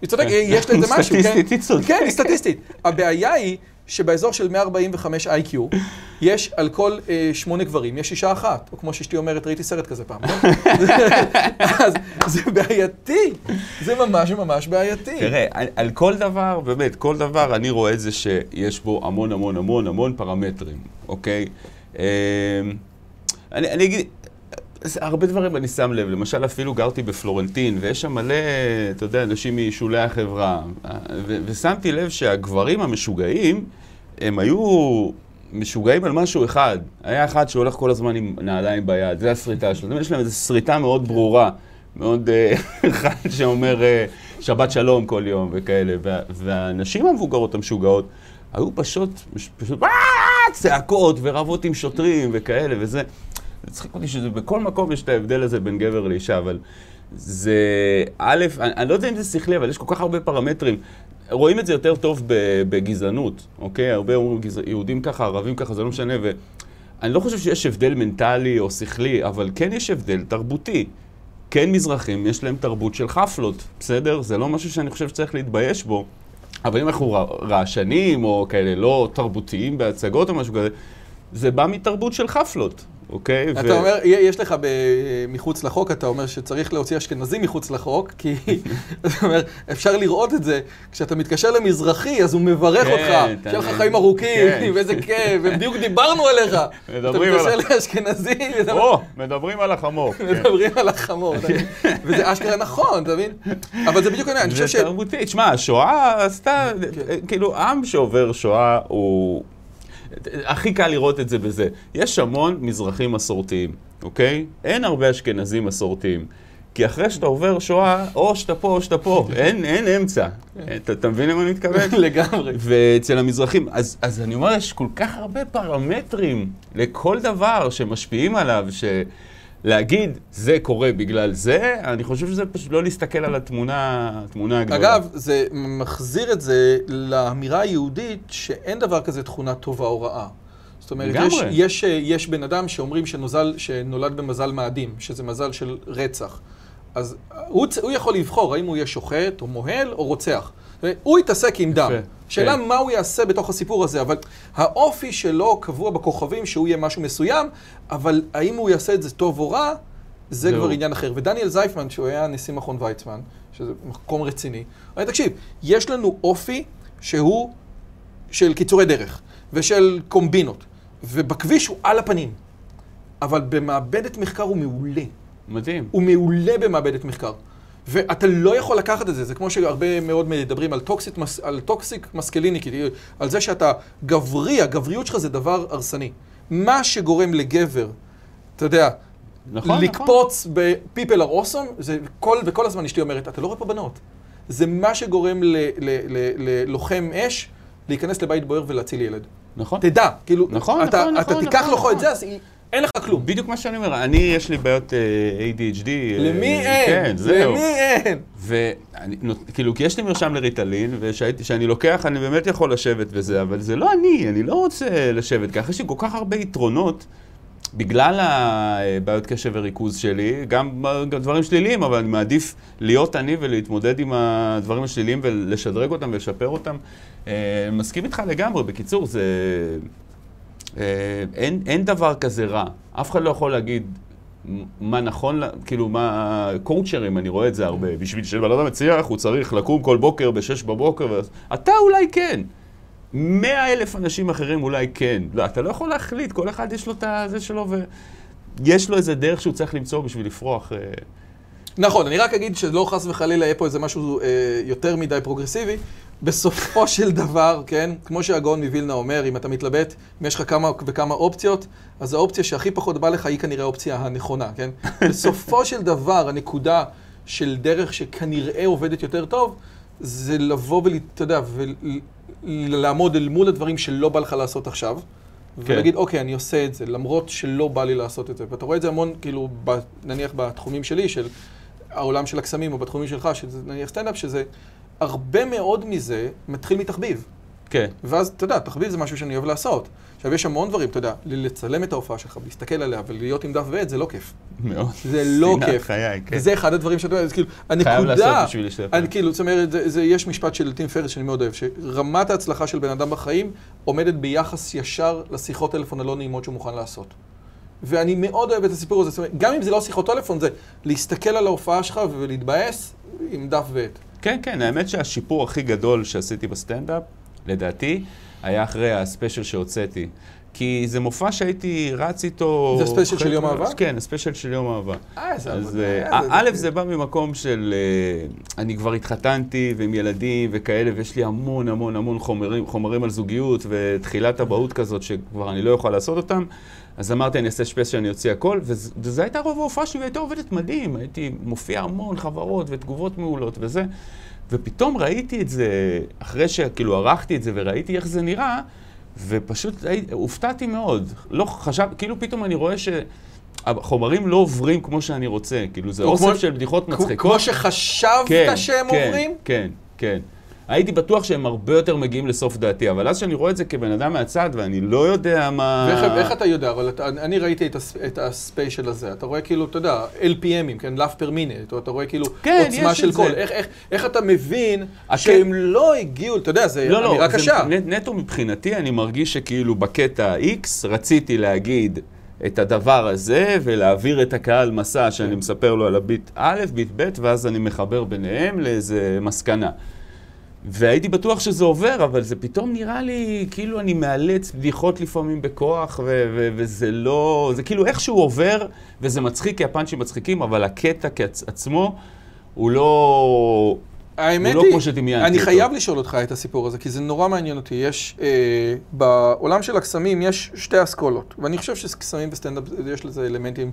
היא צודקת, כן. יש לזה משהו, כן? סטטיסטית היא צודקת. כן, היא סטטיסטית. הבעיה היא שבאזור של 145 IQ, יש על כל אה, שמונה גברים, יש אישה אחת. או כמו שאשתי אומרת, ראיתי סרט כזה פעם. כן? אז זה בעייתי. זה ממש ממש בעייתי. תראה, על, על כל דבר, באמת, כל דבר, אני רואה את זה שיש בו המון המון המון המון פרמטרים, אוקיי? אמ, אני, אני אגיד, זה הרבה דברים אני שם לב, למשל אפילו גרתי בפלורנטין, ויש שם מלא, אתה יודע, אנשים משולי החברה, ו- ושמתי לב שהגברים המשוגעים, הם היו משוגעים על משהו אחד. היה אחד שהולך כל הזמן עם נעליים ביד, זה הסריטה שלו. יש להם איזו סריטה מאוד ברורה, מאוד אה, אחד שאומר אה, שבת שלום כל יום וכאלה. וה- והנשים המבוגרות המשוגעות היו פשוט, פשוט "אה!" צעקות ורבות עם שוטרים וכאלה וזה. זה צחיק אותי שזה בכל מקום יש את ההבדל הזה בין גבר לאישה, אבל זה, א', אני, אני לא יודע אם זה שכלי, אבל יש כל כך הרבה פרמטרים. רואים את זה יותר טוב בגזענות, אוקיי? הרבה אומרים גזע, יהודים ככה, ערבים ככה, זה לא משנה, ואני לא חושב שיש הבדל מנטלי או שכלי, אבל כן יש הבדל תרבותי. כן מזרחים, יש להם תרבות של חפלות, בסדר? זה לא משהו שאני חושב שצריך להתבייש בו. אבל אם אנחנו רעשנים או כאלה לא תרבותיים בהצגות או משהו כזה, זה בא מתרבות של חפלות, אוקיי? אתה אומר, יש לך ב- מחוץ לחוק, אתה אומר שצריך להוציא אשכנזי מחוץ לחוק, כי אתה אומר, אפשר לראות את זה, כשאתה מתקשר למזרחי, אז הוא מברך כן, אותך, אתה- שיהיה לך חיים ארוכים, כן. ואיזה כיף, ובדיוק דיברנו עליך. אתה מדברים מתקשר על- לאשכנזי, או, מדברים על החמור. כן. מדברים על החמור, אתה? וזה אשכרה נכון, אתה מבין? אבל זה בדיוק העניין, אני חושב זה ש... כן. תרבותי. תשמע, השואה עשתה, כאילו, עם שעובר שואה הוא... הכי קל לראות את זה בזה. יש המון מזרחים מסורתיים, אוקיי? אין הרבה אשכנזים מסורתיים. כי אחרי שאתה עובר שואה, או שאתה פה או שאתה פה, אין, אין אמצע. אתה, אתה מבין למה אני מתכוון? לגמרי. ואצל המזרחים, אז, אז אני אומר, יש כל כך הרבה פרמטרים לכל דבר שמשפיעים עליו, שלהגיד, זה קורה בגלל זה, אני חושב שזה פשוט לא להסתכל על התמונה, התמונה הגדולה. אגב, זה מחזיר את זה לאמירה היהודית שאין דבר כזה תכונה טובה או רעה. זאת אומרת, יש, לגמרי. יש, יש בן אדם שאומרים שנוזל, שנולד במזל מאדים, שזה מזל של רצח. אז הוא, הוא יכול לבחור האם הוא יהיה שוחט, או מוהל, או רוצח. הוא יתעסק עם דם. יפה, שאלה כן. מה הוא יעשה בתוך הסיפור הזה, אבל האופי שלו קבוע בכוכבים שהוא יהיה משהו מסוים, אבל האם הוא יעשה את זה טוב או רע, זה. כבר עניין אחר. ודניאל זייפמן, שהוא היה נשיא מכון ויצמן, שזה מקום רציני, אמר, תקשיב, יש לנו אופי שהוא של קיצורי דרך. ושל קומבינות. ובכביש הוא על הפנים. אבל במעבדת מחקר הוא מעולה. מדהים. הוא מעולה במעבדת מחקר. ואתה לא יכול לקחת את זה, זה כמו שהרבה מאוד מדברים על toxic, mas- על toxic masculinity, על זה שאתה גברי, הגבריות שלך זה דבר הרסני. מה שגורם לגבר, אתה יודע, נכון, נכון. לקפוץ ב-people are awesome, זה כל, וכל הזמן אשתי אומרת, אתה לא רואה פה בנות. זה מה שגורם ל- ל- ל- ללוחם אש להיכנס לבית בוער ולהציל ילד. נכון. תדע, כאילו, נכון, אתה, נכון, אתה נכון, תיקח נכון, לו את נכון. זה, אז אין לך כלום. בדיוק מה שאני אומר, אני, יש לי בעיות אה, ADHD. אה, למי אין? כן, זהו. למי אין? ואני, נות- כאילו, כי יש לי מרשם לריטלין, וכשאני לוקח, אני באמת יכול לשבת וזה, אבל זה לא אני, אני לא רוצה לשבת ככה. יש לי כל כך הרבה יתרונות, בגלל הבעיות קשב וריכוז שלי, גם דברים שליליים, אבל אני מעדיף להיות אני ולהתמודד עם הדברים השליליים ולשדרג אותם ולשפר אותם. אה, מסכים איתך לגמרי, בקיצור, זה... אה, אין, אין דבר כזה רע. אף אחד לא יכול להגיד מה נכון, כאילו, מה... קואוצ'רים, אני רואה את זה הרבה. בשביל שבן אדם מצליח, הוא צריך לקום כל בוקר ב-6 בבוקר. ואז... אתה אולי כן. מאה אלף אנשים אחרים אולי כן. לא, אתה לא יכול להחליט, כל אחד יש לו את הזה שלו, ויש לו איזה דרך שהוא צריך למצוא בשביל לפרוח. אה, נכון, אני רק אגיד שלא חס וחלילה יהיה פה איזה משהו אה, יותר מדי פרוגרסיבי. בסופו של דבר, כן, כמו שהגאון מווילנה אומר, אם אתה מתלבט, אם יש לך כמה וכמה אופציות, אז האופציה שהכי פחות בא לך היא כנראה האופציה הנכונה, כן? בסופו של דבר, הנקודה של דרך שכנראה עובדת יותר טוב, זה לבוא ואתה יודע, ולעמוד אל מול הדברים שלא בא לך לעשות עכשיו. כן. ולהגיד, אוקיי, אני עושה את זה, למרות שלא בא לי לעשות את זה. ואתה רואה את זה המון, כאילו, ב, נניח בתחומים שלי, של העולם של הקסמים, או בתחומים שלך, שזה נניח סטנדאפ, שזה הרבה מאוד מזה מתחיל מתחביב. כן. ואז, אתה יודע, תחביב זה משהו שאני אוהב לעשות. עכשיו, יש המון דברים, אתה יודע, לצלם את ההופעה שלך, להסתכל עליה ולהיות עם דף ועט, זה לא כיף. מאוד. זה לא כיף. חיי, כן. וזה אחד הדברים שאתה יודע, כאילו, הנקודה... חייב לעשות בשביל. אני כאילו, זאת אומרת, זה, זה, יש משפט של טים פרס שאני מאוד אוהב, שרמת ההצלחה של בן אדם בחיים עומדת ביחס ישר לשיחות טלפון הלא נעימות שהוא מוכן לעשות. ואני מאוד אוהב את הסיפור הזה, זאת אומרת, גם אם זה לא שיחות טלפון, זה להסתכל על ההופעה שלך ולהתבאס עם דף ועט. כן, כן, האמת שהשיפור הכי גדול שעשיתי בסטנדאפ, לדעתי, היה אחרי הספיישל שהוצאתי. כי זה מופע שהייתי רץ איתו... זה הספיישל של חלק יום אהבה? כן, הספיישל של יום אהבה. אה, איזה אז עבודה, אה, איזה- א', זה בא ממקום של... אה, אני כבר התחתנתי ועם ילדים וכאלה, ויש לי המון המון המון חומרים, חומרים על זוגיות ותחילת אבהות כזאת שכבר אני לא יכול לעשות אותם. אז אמרתי, אני אעשה ספיישל שאני אוציא הכל, וזו הייתה רוב ההופעה שלי, והייתה עובדת מדהים. הייתי מופיע המון חברות ותגובות מעולות וזה. ופתאום ראיתי את זה, אחרי שכאילו ערכתי את זה וראיתי איך זה נראה, ופשוט הופתעתי מאוד. לא חשב, כאילו פתאום אני רואה שהחומרים לא עוברים כמו שאני רוצה. כאילו זה אוסף של בדיחות מצחיקות. כמו שחשבת כן, שהם כן, עוברים? כן, כן. הייתי בטוח שהם הרבה יותר מגיעים לסוף דעתי, אבל אז שאני רואה את זה כבן אדם מהצד ואני לא יודע מה... ואיך איך אתה יודע? אבל אתה, אני ראיתי את, הס, את הספיישל הזה, אתה רואה כאילו, אתה יודע, LPMים, כן, לאף פר מינט, או אתה רואה כאילו כן, עוצמה של קול. זה. איך, איך, איך אתה מבין הקט- שהם לא הגיעו, אתה יודע, זה לא, לא, אמירה זה קשה. נ- נטו מבחינתי, אני מרגיש שכאילו בקטע X רציתי להגיד את הדבר הזה ולהעביר את הקהל מסע שאני כן. מספר לו על הביט א', ביט ב', ואז אני מחבר ביניהם לאיזה מסקנה. והייתי בטוח שזה עובר, אבל זה פתאום נראה לי כאילו אני מאלץ בדיחות לפעמים בכוח, וזה לא... זה כאילו איכשהו עובר, וזה מצחיק כי הפאנצ'ים מצחיקים, אבל הקטע כעצמו הוא לא... האמת לא היא, כמו שדמיינתי אני אותו. חייב לשאול אותך את הסיפור הזה, כי זה נורא מעניין אותי. יש, אה, בעולם של הקסמים יש שתי אסכולות, ואני חושב שקסמים וסטנדאפ, יש לזה אלמנטים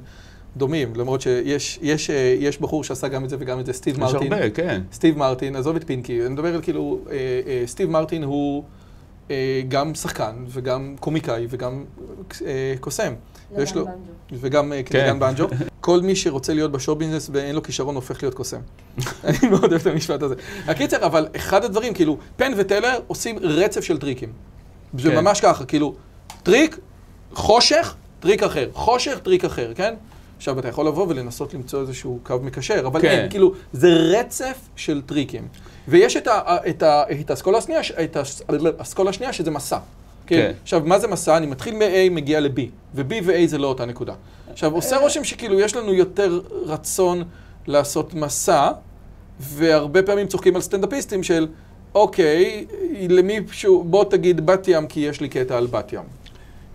דומים, למרות שיש יש, אה, יש בחור שעשה גם את זה וגם את זה, סטיב יש מרטין. הרבה, כן. סטיב מרטין, עזוב את פינקי, אני מדבר על כאילו, אה, אה, סטיב מרטין הוא אה, גם שחקן וגם קומיקאי וגם אה, קוסם. ויש לו, וגם אה, כן. נגן בנג'ו. כל מי שרוצה להיות ב show business ואין לו כישרון הופך להיות קוסם. אני מאוד אוהב את המשפט הזה. הקיצר, אבל אחד הדברים, כאילו, פן וטלר עושים רצף של טריקים. זה כן. ממש ככה, כאילו, טריק, חושך, טריק אחר. חושך, טריק אחר, כן? עכשיו, אתה יכול לבוא ולנסות למצוא איזשהו קו מקשר, אבל כן. אין, כאילו, זה רצף של טריקים. ויש את, ה, את, ה, את האסכולה השנייה, את האס- האסכולה השנייה שזה מסע. כן. כן. עכשיו, מה זה מסע? אני מתחיל מ-A, מגיע ל-B, ו-B ו-A זה לא אותה נקודה. עכשיו, עושה רושם שכאילו יש לנו יותר רצון לעשות מסע, והרבה פעמים צוחקים על סטנדאפיסטים של אוקיי, למי שהוא, בוא תגיד בת ים כי יש לי קטע על בת ים.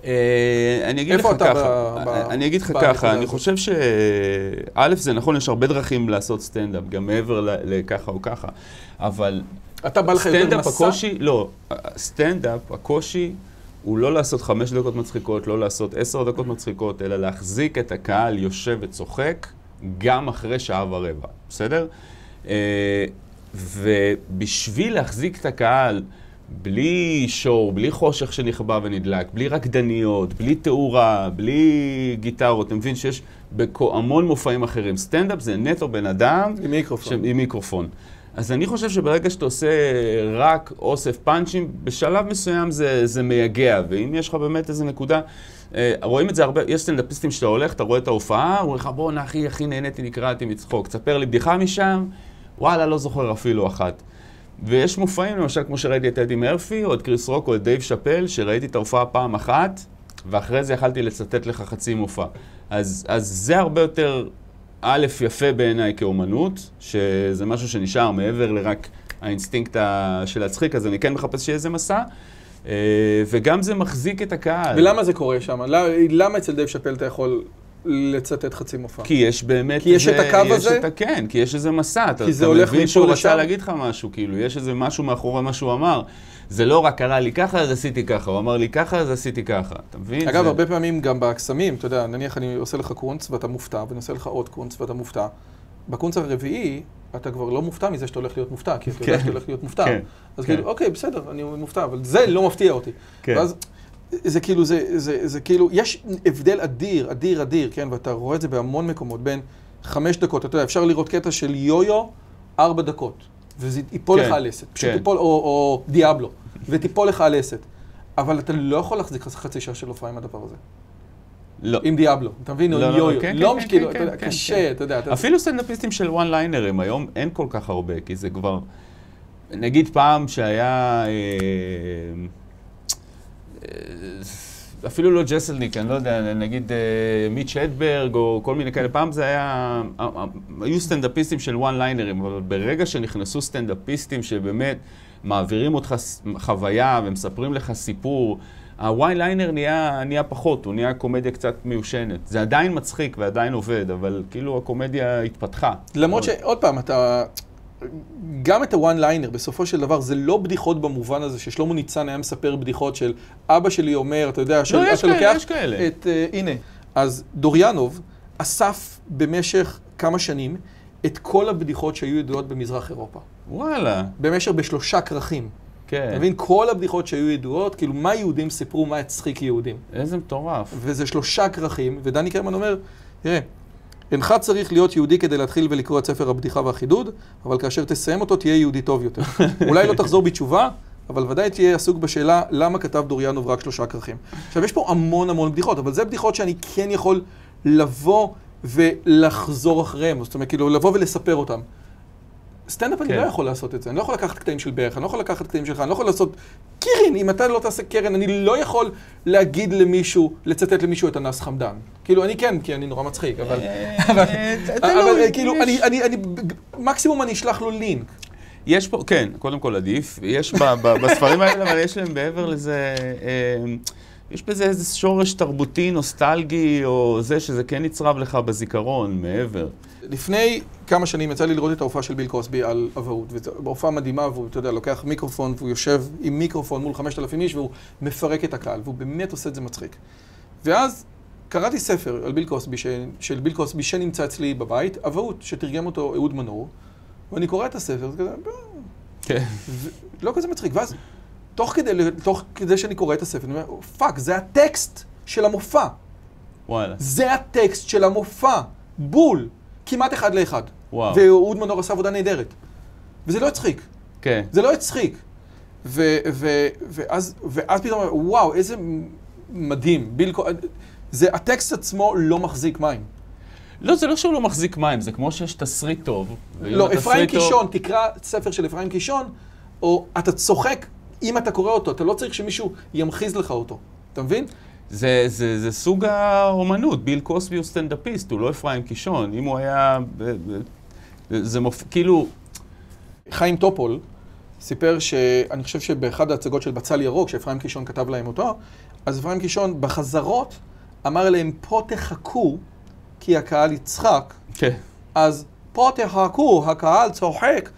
אה, אני אגיד לך ככה, ב- אני אגיד לך ככה, אני? חושב שא', זה נכון, יש הרבה דרכים לעשות סטנדאפ, גם מעבר לככה או ככה, אבל אתה בא לך יותר סטנדאפ מסע? הקושי, לא, סטנדאפ, הקושי הוא לא לעשות חמש דקות מצחיקות, לא לעשות עשר דקות מצחיקות, אלא להחזיק את הקהל יושב וצוחק גם אחרי שעה ורבע, בסדר? אה, ובשביל להחזיק את הקהל בלי show, בלי חושך שנכבה ונדלק, בלי רקדניות, בלי תאורה, בלי גיטרות, אתה מבין שיש בכל, המון מופעים אחרים. סטנדאפ זה נטו בן אדם עם מיקרופון. ש... עם מיקרופון. אז אני חושב שברגע שאתה עושה רק אוסף פאנצ'ים, בשלב מסוים זה, זה מייגע, ואם יש לך באמת איזה נקודה, אה, רואים את זה הרבה, יש סטנדאפיסטים שאתה הולך, אתה רואה את ההופעה, הוא אומר לך, בואנה אחי, הכי נהניתי, נקרעתי מצחוק, תספר לי בדיחה משם, וואלה, לא זוכר אפילו אחת. ויש מופעים, למשל, כמו שראיתי את אדי מרפי, או את קריס רוק, או את דייב שאפל, שראיתי את ההופעה פעם אחת, ואחרי זה יכלתי לצטט לך חצי מופע. אז, אז זה הרבה יותר, א', יפה בעיניי כאומנות, שזה משהו שנשאר מעבר לרק האינסטינקט של להצחיק, אז אני כן מחפש שיהיה איזה מסע, אה, וגם זה מחזיק את הקהל. ולמה זה קורה שם? למה- למה אצל דייב שאפל אתה יכול לצטט חצי מופע? כי יש באמת... כי יש את איזה- הקו יש הזה? את כן, כי יש איזה מסע. אתה, כי זה אתה הולך מבין מפה שהוא לשם? רצה להגיד לך משהו, כאילו, יש איזה משהו מאחורי מה שהוא אמר. זה לא רק קרה לי ככה, אז עשיתי ככה, הוא אמר לי ככה, אז עשיתי ככה. אתה מבין? אגב, זה... הרבה פעמים גם בקסמים, אתה יודע, נניח אני עושה לך קונץ ואתה מופתע, ואני עושה לך עוד קונץ ואתה מופתע. בקונץ הרביעי, אתה כבר לא מופתע מזה שאתה הולך להיות מופתע, כי אתה יודע כן. שאתה הולך להיות מופתע. כן, אז כן. כאילו, אוקיי, בסדר, אני מופתע, אבל זה לא מפתיע אותי. כן. ואז זה כאילו, זה, זה, זה כאילו, יש הבדל אדיר, אדיר, אדיר, כן, ואתה רואה את זה בהמון מקומות, בין חמש דקות, אתה יודע, אפשר לראות קטע של יו-יו, ארבע דקות, וזה ייפול כן, לך על לסת, פשוט כן. ייפול, או, או דיאבלו, ותיפול לך הלסת. אבל אתה לא יכול להחזיק חצי שעה של הופעה עם הדבר הזה. לא. עם דיאבלו, אתה מבין? לא, לא, יו-יו. כן, לא כן, כאילו, כן, אתה יודע, כן, קשה, כן. אתה יודע. אתה- אפילו סטנדאפיסטים של one liner ים, היום אין כל כך הרבה, כי זה כבר... נגיד פעם שהיה... אה, אפילו לא ג'סלניק, אני לא יודע, נגיד אה, מיץ' הדברג או כל מיני כאלה, פעם זה היה... אה, היו סטנדאפיסטים של one liner ים, אבל ברגע שנכנסו סטנדאפיסטים שבאמת מעבירים אותך חוויה ומספרים לך סיפור, הוואן ליינר נהיה, נהיה פחות, הוא נהיה קומדיה קצת מיושנת. זה עדיין מצחיק ועדיין עובד, אבל כאילו הקומדיה התפתחה. למרות שעוד פעם, אתה... גם את הוואן ליינר, בסופו של דבר, זה לא בדיחות במובן הזה ששלמה ניצן היה מספר בדיחות של אבא שלי אומר, אתה יודע, של, לא, יש כאלה, יש כאלה. את, uh, הנה, אז דוריאנוב אסף במשך כמה שנים את כל הבדיחות שהיו ידועות במזרח אירופה. וואלה, במשך בשלושה כרכים. כן. אתה מבין? כל הבדיחות שהיו ידועות, כאילו, מה יהודים סיפרו, מה הצחיק יהודים. איזה מטורף. וזה שלושה כרכים, ודני קרמן אומר, תראה, אינך צריך להיות יהודי כדי להתחיל ולקרוא את ספר הבדיחה והחידוד, אבל כאשר תסיים אותו תהיה יהודי טוב יותר. אולי לא תחזור בתשובה, אבל ודאי תהיה עסוק בשאלה למה כתב דוריאנוב רק שלושה כרכים. עכשיו, יש פה המון המון בדיחות, אבל זה בדיחות שאני כן יכול לבוא ולחזור אחריהם, זאת אומרת, כאילו, לבוא ולספר אותם. סטנדאפ אני כן. לא יכול לעשות את זה, אני לא יכול לקחת קטעים של ברך, אני לא יכול לקחת קטעים שלך, אני לא יכול לעשות קרן, אם אתה לא תעשה קרן, אני לא יכול להגיד למישהו, לצטט למישהו את אנס חמדן. כאילו, אני כן, כי אני נורא מצחיק, אבל... אבל אבל, אה, כאילו, אני, מקסימום אני אשלח לו לינק. יש פה, כן, קודם כל עדיף. יש בספרים האלה, אבל יש להם מעבר לזה, אה, יש בזה איזה שורש תרבותי, נוסטלגי, או זה שזה כן נצרב לך בזיכרון, מעבר. לפני כמה שנים יצא לי לראות את ההופעה של ביל קוסבי על אבהות, וזו הופעה מדהימה, והוא, אתה יודע, לוקח מיקרופון, והוא יושב עם מיקרופון מול 5,000 איש, והוא מפרק את הקהל, והוא באמת עושה את זה מצחיק. ואז קראתי ספר על ביל קוסבי, ש... של ביל קוסבי, שנמצא אצלי בבית, אבהות, שתרגם אותו אהוד מנור, ואני קורא את הספר, זה כזה, כן. ו- לא כזה מצחיק, ואז תוך כדי, תוך כדי שאני קורא את הספר, אני אומר, fuck, זה הטקסט של המופע. וואלה. זה הטקסט של המופע. בול. כמעט אחד לאחד. וואו. ואהוד מנור עשה עבודה נהדרת. וזה לא הצחיק. כן. זה לא הצחיק. ו- ו- ואז, ואז פתאום, וואו, איזה מדהים. ביל... זה, הטקסט עצמו לא מחזיק מים. לא, זה לא שהוא לא מחזיק מים, זה כמו שיש תסריט טוב. לא, אפרים טוב- קישון, תקרא ספר של אפרים קישון, או אתה צוחק אם אתה קורא אותו, אתה לא צריך שמישהו ימחיז לך אותו. אתה מבין? זה, זה, זה סוג האומנות, ביל קוסבי הוא סטנדאפיסט, הוא לא אפרים קישון. אם הוא היה... זה מופ... כאילו... חיים טופול, סיפר שאני חושב שבאחד ההצגות של בצל ירוק, שאפרים קישון כתב להם אותו, אז אפרים קישון בחזרות אמר להם, פה תחכו, כי הקהל יצחק. כן. אז פה תחכו, הקהל צוחק.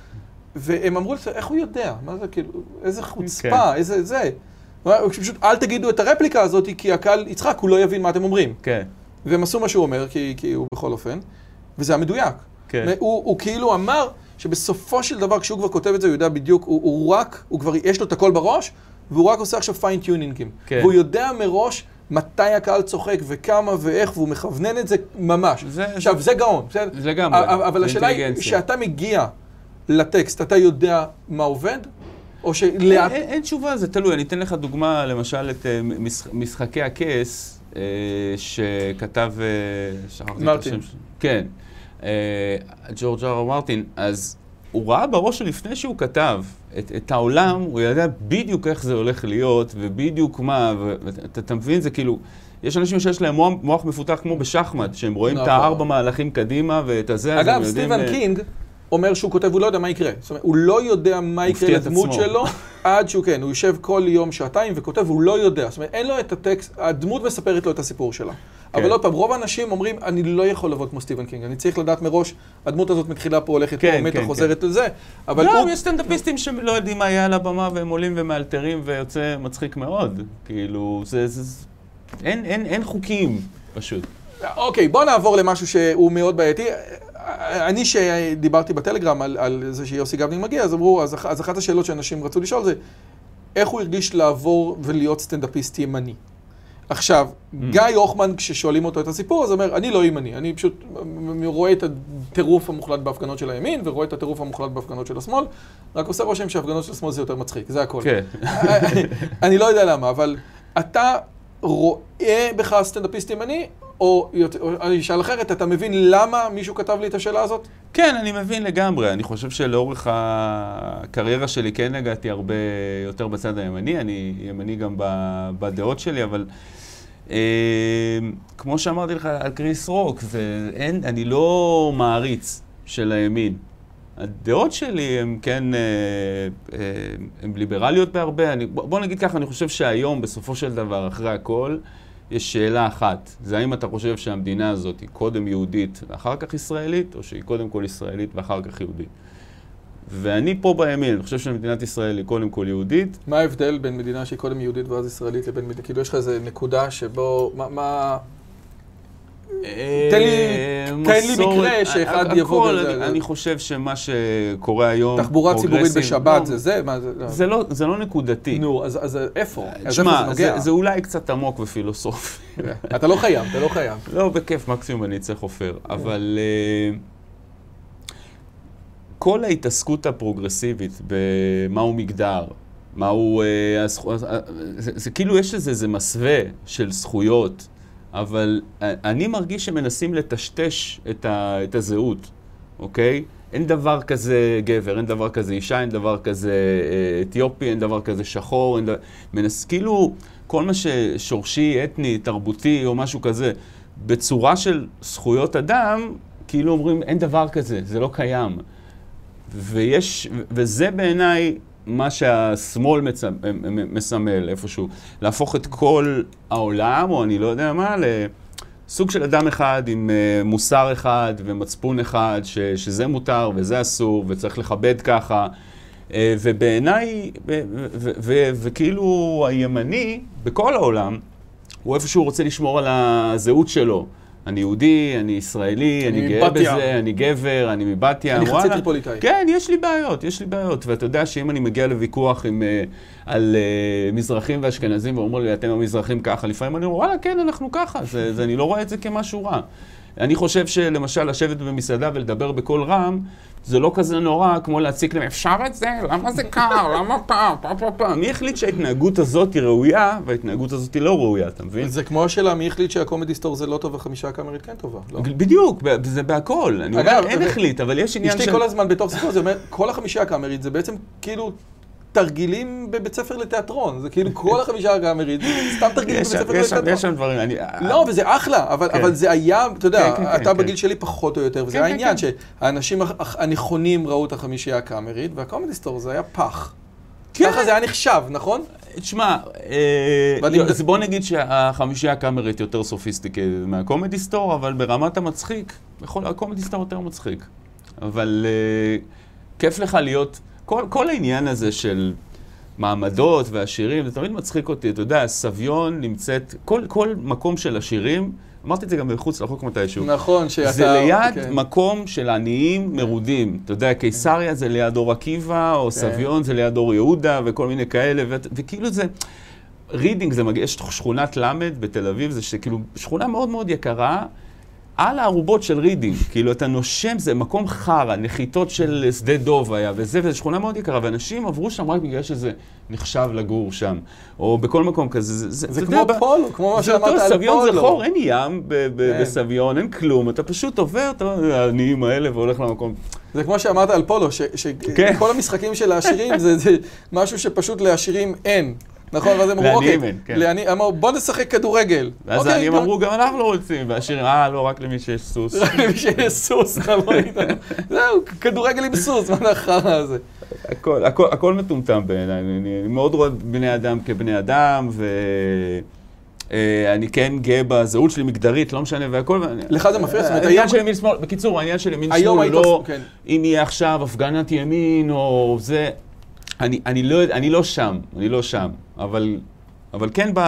והם אמרו איך הוא יודע? מה זה כאילו, איזה חוצפה, כן. איזה זה. הוא אמר, פשוט אל תגידו את הרפליקה הזאת, כי הקהל יצחק, הוא לא יבין מה אתם אומרים. כן. והם עשו מה שהוא אומר, כי, כי הוא בכל אופן, וזה המדויק. כן. הוא, הוא כאילו אמר שבסופו של דבר, כשהוא כבר כותב את זה, הוא יודע בדיוק, הוא, הוא רק, הוא כבר, יש לו את הכל בראש, והוא רק עושה עכשיו fine tuning ים. כן. והוא יודע מראש מתי הקהל צוחק וכמה ואיך, והוא מכוונן את זה ממש. זה- עכשיו, זה גאון, בסדר? לגמרי, זה השאלה היא. כשאתה מגיע לטקסט, אתה יודע מה עובד? או שלאט... אין, אין תשובה, זה תלוי. אני אתן לך דוגמה, למשל, את אה, מש, משחקי הכס, אה, שכתב, את מרטין. השם. כן, אה, ג'ורג' אר מרטין. אז הוא ראה בראש שלו לפני שהוא כתב את, את העולם, הוא ידע בדיוק איך זה הולך להיות, ובדיוק מה, ואתה אתה מבין, זה כאילו... יש אנשים שיש להם מוח, מוח מפותח כמו בשחמט, שהם רואים את נכון. הארבע מהלכים קדימה ואת הזה, אז אגב, הם יודעים... סטיבן אה, קינג אומר שהוא כותב, הוא לא יודע מה יקרה. זאת אומרת, הוא לא יודע מה יקרה לדמות. שלו, עד שהוא כן, הוא יושב כל יום שעתיים וכותב, והוא לא יודע. זאת אומרת, אין לו את הטקסט, הדמות מספרת לו את הסיפור שלה. כן. אבל עוד פעם, רוב האנשים אומרים, אני לא יכול לבוא כמו סטיבן קינג, אני צריך לדעת מראש, הדמות הזאת מתחילה פה, הולכת כן, פה, מתה, כן, חוזרת לזה. אבל לא, הוא... יש סטנדאפיסטים שלא יודעים מה יהיה על הבמה והם עולים ומאלתרים ויוצא מצחיק מאוד. כאילו, זה... זה זה- אין, אין, אין חוקים, פשוט. אוקיי, בוא נעבור למשהו שהוא מאוד בעייתי. אני שדיברתי בטלגרם על, על זה שיוסי גבנין מגיע, אז אמרו, אז, אז אחת השאלות שאנשים רצו לשאול זה, איך הוא הרגיש לעבור ולהיות סטנדאפיסט ימני? עכשיו, גיא הוחמן, כששואלים אותו את הסיפור, אז אומר, אני לא ימני, אני פשוט רואה את הטירוף המוחלט בהפגנות של הימין, ורואה את הטירוף המוחלט בהפגנות של השמאל, רק עושה רושם שהפגנות של השמאל זה יותר מצחיק, זה הכל. כן. אני לא יודע למה, אבל אתה רואה בך סטנדאפיסט ימני, או או אני אשאל אחרת, אתה מבין למה מישהו כתב לי את השאלה הזאת? כן, אני מבין לגמרי. אני חושב שלאורך הקריירה שלי כן הגעתי הרבה יותר בצד הימני. אני ימני גם בדעות שלי, אבל אה, כמו שאמרתי לך על קריס רוק, זה, אין, אני לא מעריץ של הימין. הדעות שלי הן כן, אה, אה, הן ליברליות בהרבה. אני, בוא נגיד ככה, אני חושב שהיום, בסופו של דבר, אחרי הכל, יש שאלה אחת. זה האם אתה חושב שהמדינה הזאת היא קודם יהודית ואחר כך ישראלית, או שהיא קודם כל ישראלית ואחר כך יהודית. ואני פה בימין, אני חושב שמדינת ישראל היא קודם כל יהודית. מה ההבדל בין מדינה שהיא קודם יהודית ואז ישראלית לבין מדינה, כאילו יש לך איזה נקודה שבו, מה, מה... תן לי- אה, תן לי מקרה שאחד הכל, יבוא וזה- אני חושב שמה שקורה היום, תחבורה ציבורית בשבת לא, זה זה? לא. לא, זה לא נקודתי. נו, אז איפה? תשמע, זה נוגע? זה, זה אולי קצת עמוק ופילוסופי. אתה לא חייב, אתה לא חייב. לא, בכיף, מקסימום אני אצא חופר. אבל אה, כל ההתעסקות הפרוגרסיבית במהו מגדר, מהו... אה, אה, זה, זה כאילו יש איזה מסווה של זכויות, אבל אני מרגיש שמנסים לטשטש את, ה, את הזהות, אוקיי? אין דבר כזה גבר, אין דבר כזה אישה, אין דבר כזה אה, אתיופי, אין דבר כזה שחור, אין דבר... מנס... כאילו, כל מה ששורשי, אתני, תרבותי או משהו כזה, בצורה של זכויות אדם, כאילו אומרים, אין דבר כזה, זה לא קיים. ויש, וזה בעיניי מה שהשמאל מצ... מסמל איפשהו, להפוך את כל העולם, או אני לא יודע מה, לסוג של אדם אחד עם אה, מוסר אחד ומצפון אחד, ש... שזה מותר וזה אסור וצריך לכבד ככה. אה, ובעיניי, וכאילו הימני בכל העולם, הוא איפשהו רוצה לשמור על הזהות שלו. אני יהודי, אני ישראלי, אני, אני גאה מבת ים. בזה, אני גבר, אני מבת ים, אני חצי וואלה. טריפוליטאי. כן, יש לי בעיות, יש לי בעיות. ואתה יודע שאם אני מגיע לוויכוח עם, אה, על אה, מזרחים ואשכנזים ואומרים לי, אתם המזרחים ככה, לפעמים אני אומר, וואלה, כן, אנחנו ככה, זה, זה, אני לא רואה את זה כמשהו רע. אני חושב שלמשל לשבת במסעדה ולדבר בקול רם, זה לא כזה נורא כמו להציק להם, אפשר את זה? למה זה קר? למה פעם? פעם פעם פעם? מי החליט שההתנהגות הזאת היא ראויה וההתנהגות הזאת היא לא ראויה, אתה מבין? זה כמו השאלה, מי החליט שהקומדי סטור זה לא טוב וחמישה הקאמרית כן טובה? לא. בדיוק, זה בהכל. אני אומר, אין החליט, אבל יש עניין אשתי של... כל הזמן בתוך סיפור, זה אומר, כל החמישייה הקאמרית זה בעצם כאילו תרגילים בבית ספר לתיאטרון, זה כאילו כל החמישה הקאמרית, זה סתם תרגילים בבית ספר לתיאטרון. יש שם דברים, אני... לא, וזה אחלה, אבל, כן. אבל זה היה, אתה יודע, כן, כן, אתה. בגיל שלי פחות או יותר, וזה העניין, שהאנשים הנכונים ראו את החמישייה הקאמרית, והקומדי סטור זה היה פח. ככה זה היה נחשב, נכון? תשמע, אה, לא, אז בוא נגיד שהחמישייה הקאמרית יותר sophisticated מהקומדי סטור, אבל ברמת המצחיק, יכול- הקומדי סטור יותר מצחיק. אבל אה, כיף לך להיות, כל, כל העניין הזה של מעמדות והשירים, זה תמיד מצחיק אותי. אתה יודע, סביון נמצאת, כל, כל מקום של השירים, אמרתי את זה גם מחוץ לחוק מתישהו. נכון, שאתה... זה ליד כן. מקום של עניים מרודים. אתה יודע, קיסריה זה ליד אור עקיבא, או כן. סביון זה ליד אור יהודה, וכל מיני כאלה, ו- וכאילו זה... רידינג זה מגיע, יש שכונת למד בתל אביב, זה שכאילו שכונה מאוד מאוד יקרה, על הארובות של רידינג. כאילו, אתה נושם, זה מקום חרא, נחיתות של שדה דוב היה, וזה, וזו שכונה מאוד יקרה, ואנשים עברו שם רק בגלל שזה נחשב לגור שם. או בכל מקום כזה. זה, זה, זה כמו יודע, פולו, כמו מה שאמרת על סביון זה פולו. חור, אין ים ב- ב- כן. בסביון, אין כלום, אתה פשוט עובר, אתה העניים האלה, והולך למקום. זה כמו שאמרת על פולו, כן. שכל המשחקים של העשירים זה זה משהו שפשוט לעשירים אין. נכון, ואז הם אמרו, לעניים אוקיי, אין, כן. אמרו, בוא נשחק כדורגל. ואז אוקיי, העניים אמרו, גם אנחנו לא רוצים, והשירים, אה, לא, רק למי שיש סוס. רק למי שיש סוס, תבוא איתנו. זהו, כדורגל עם סוס, מה החרא הזה? הכל, הכל, הכל מטומטם בעיניי, אני, אני מאוד רואה בני אדם כבני אדם, ואני כן גאה בזהות שלי מגדרית, לא משנה והכל. לך זה מפריע? זאת אומרת, העניין של ימין שמאל, בקיצור, העניין של ימין שמאל לא, כן. אם יהיה עכשיו הפגנת ימין או זה, אני, אני, לא, אני לא שם, אני לא שם, אבל, אבל כן ב...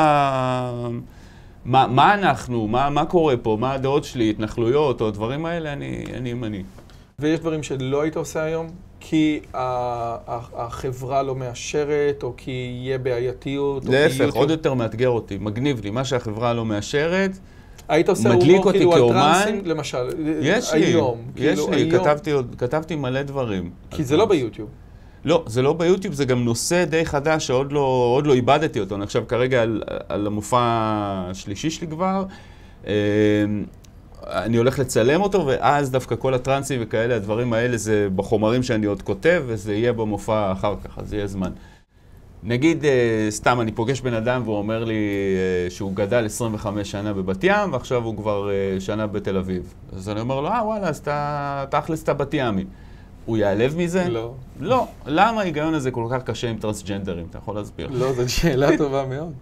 מה, מה אנחנו, מה, מה קורה פה, מה הדעות שלי, התנחלויות או הדברים האלה, אני, אני ימני. ויש דברים שלא היית עושה היום, כי החברה לא מאשרת, או כי יהיה בעייתיות, להפך, עוד יותר מאתגר אותי, מגניב לי, מה שהחברה לא מאשרת, היית עושה הומור כאילו על. טרנסים, למשל, יש לי, היום, יש כאילו, לי, היום. כתבתי מלא דברים. כי זה לא ביוטיוב. לא, זה לא ביוטיוב, זה גם נושא די חדש שעוד לא, לא איבדתי אותו. אני עכשיו כרגע על, על המופע השלישי שלי כבר. אה, אני הולך לצלם אותו, ואז דווקא כל הטרנסים וכאלה, הדברים האלה, זה בחומרים שאני עוד כותב, וזה יהיה במופע אחר כך, אז יהיה זמן. נגיד, אה, סתם, אני פוגש בן אדם והוא אומר לי אה, שהוא גדל 25 שנה בבת ים, ועכשיו הוא כבר אה, שנה בתל אביב. אז אני אומר לו, אה, וואלה, אז אתה תכלס אתה בת ימי. הוא ייעלב מזה? לא. לא. למה ההיגיון הזה כל כך קשה עם טרנסג'נדרים? אתה יכול להסביר? לא, זו שאלה טובה מאוד.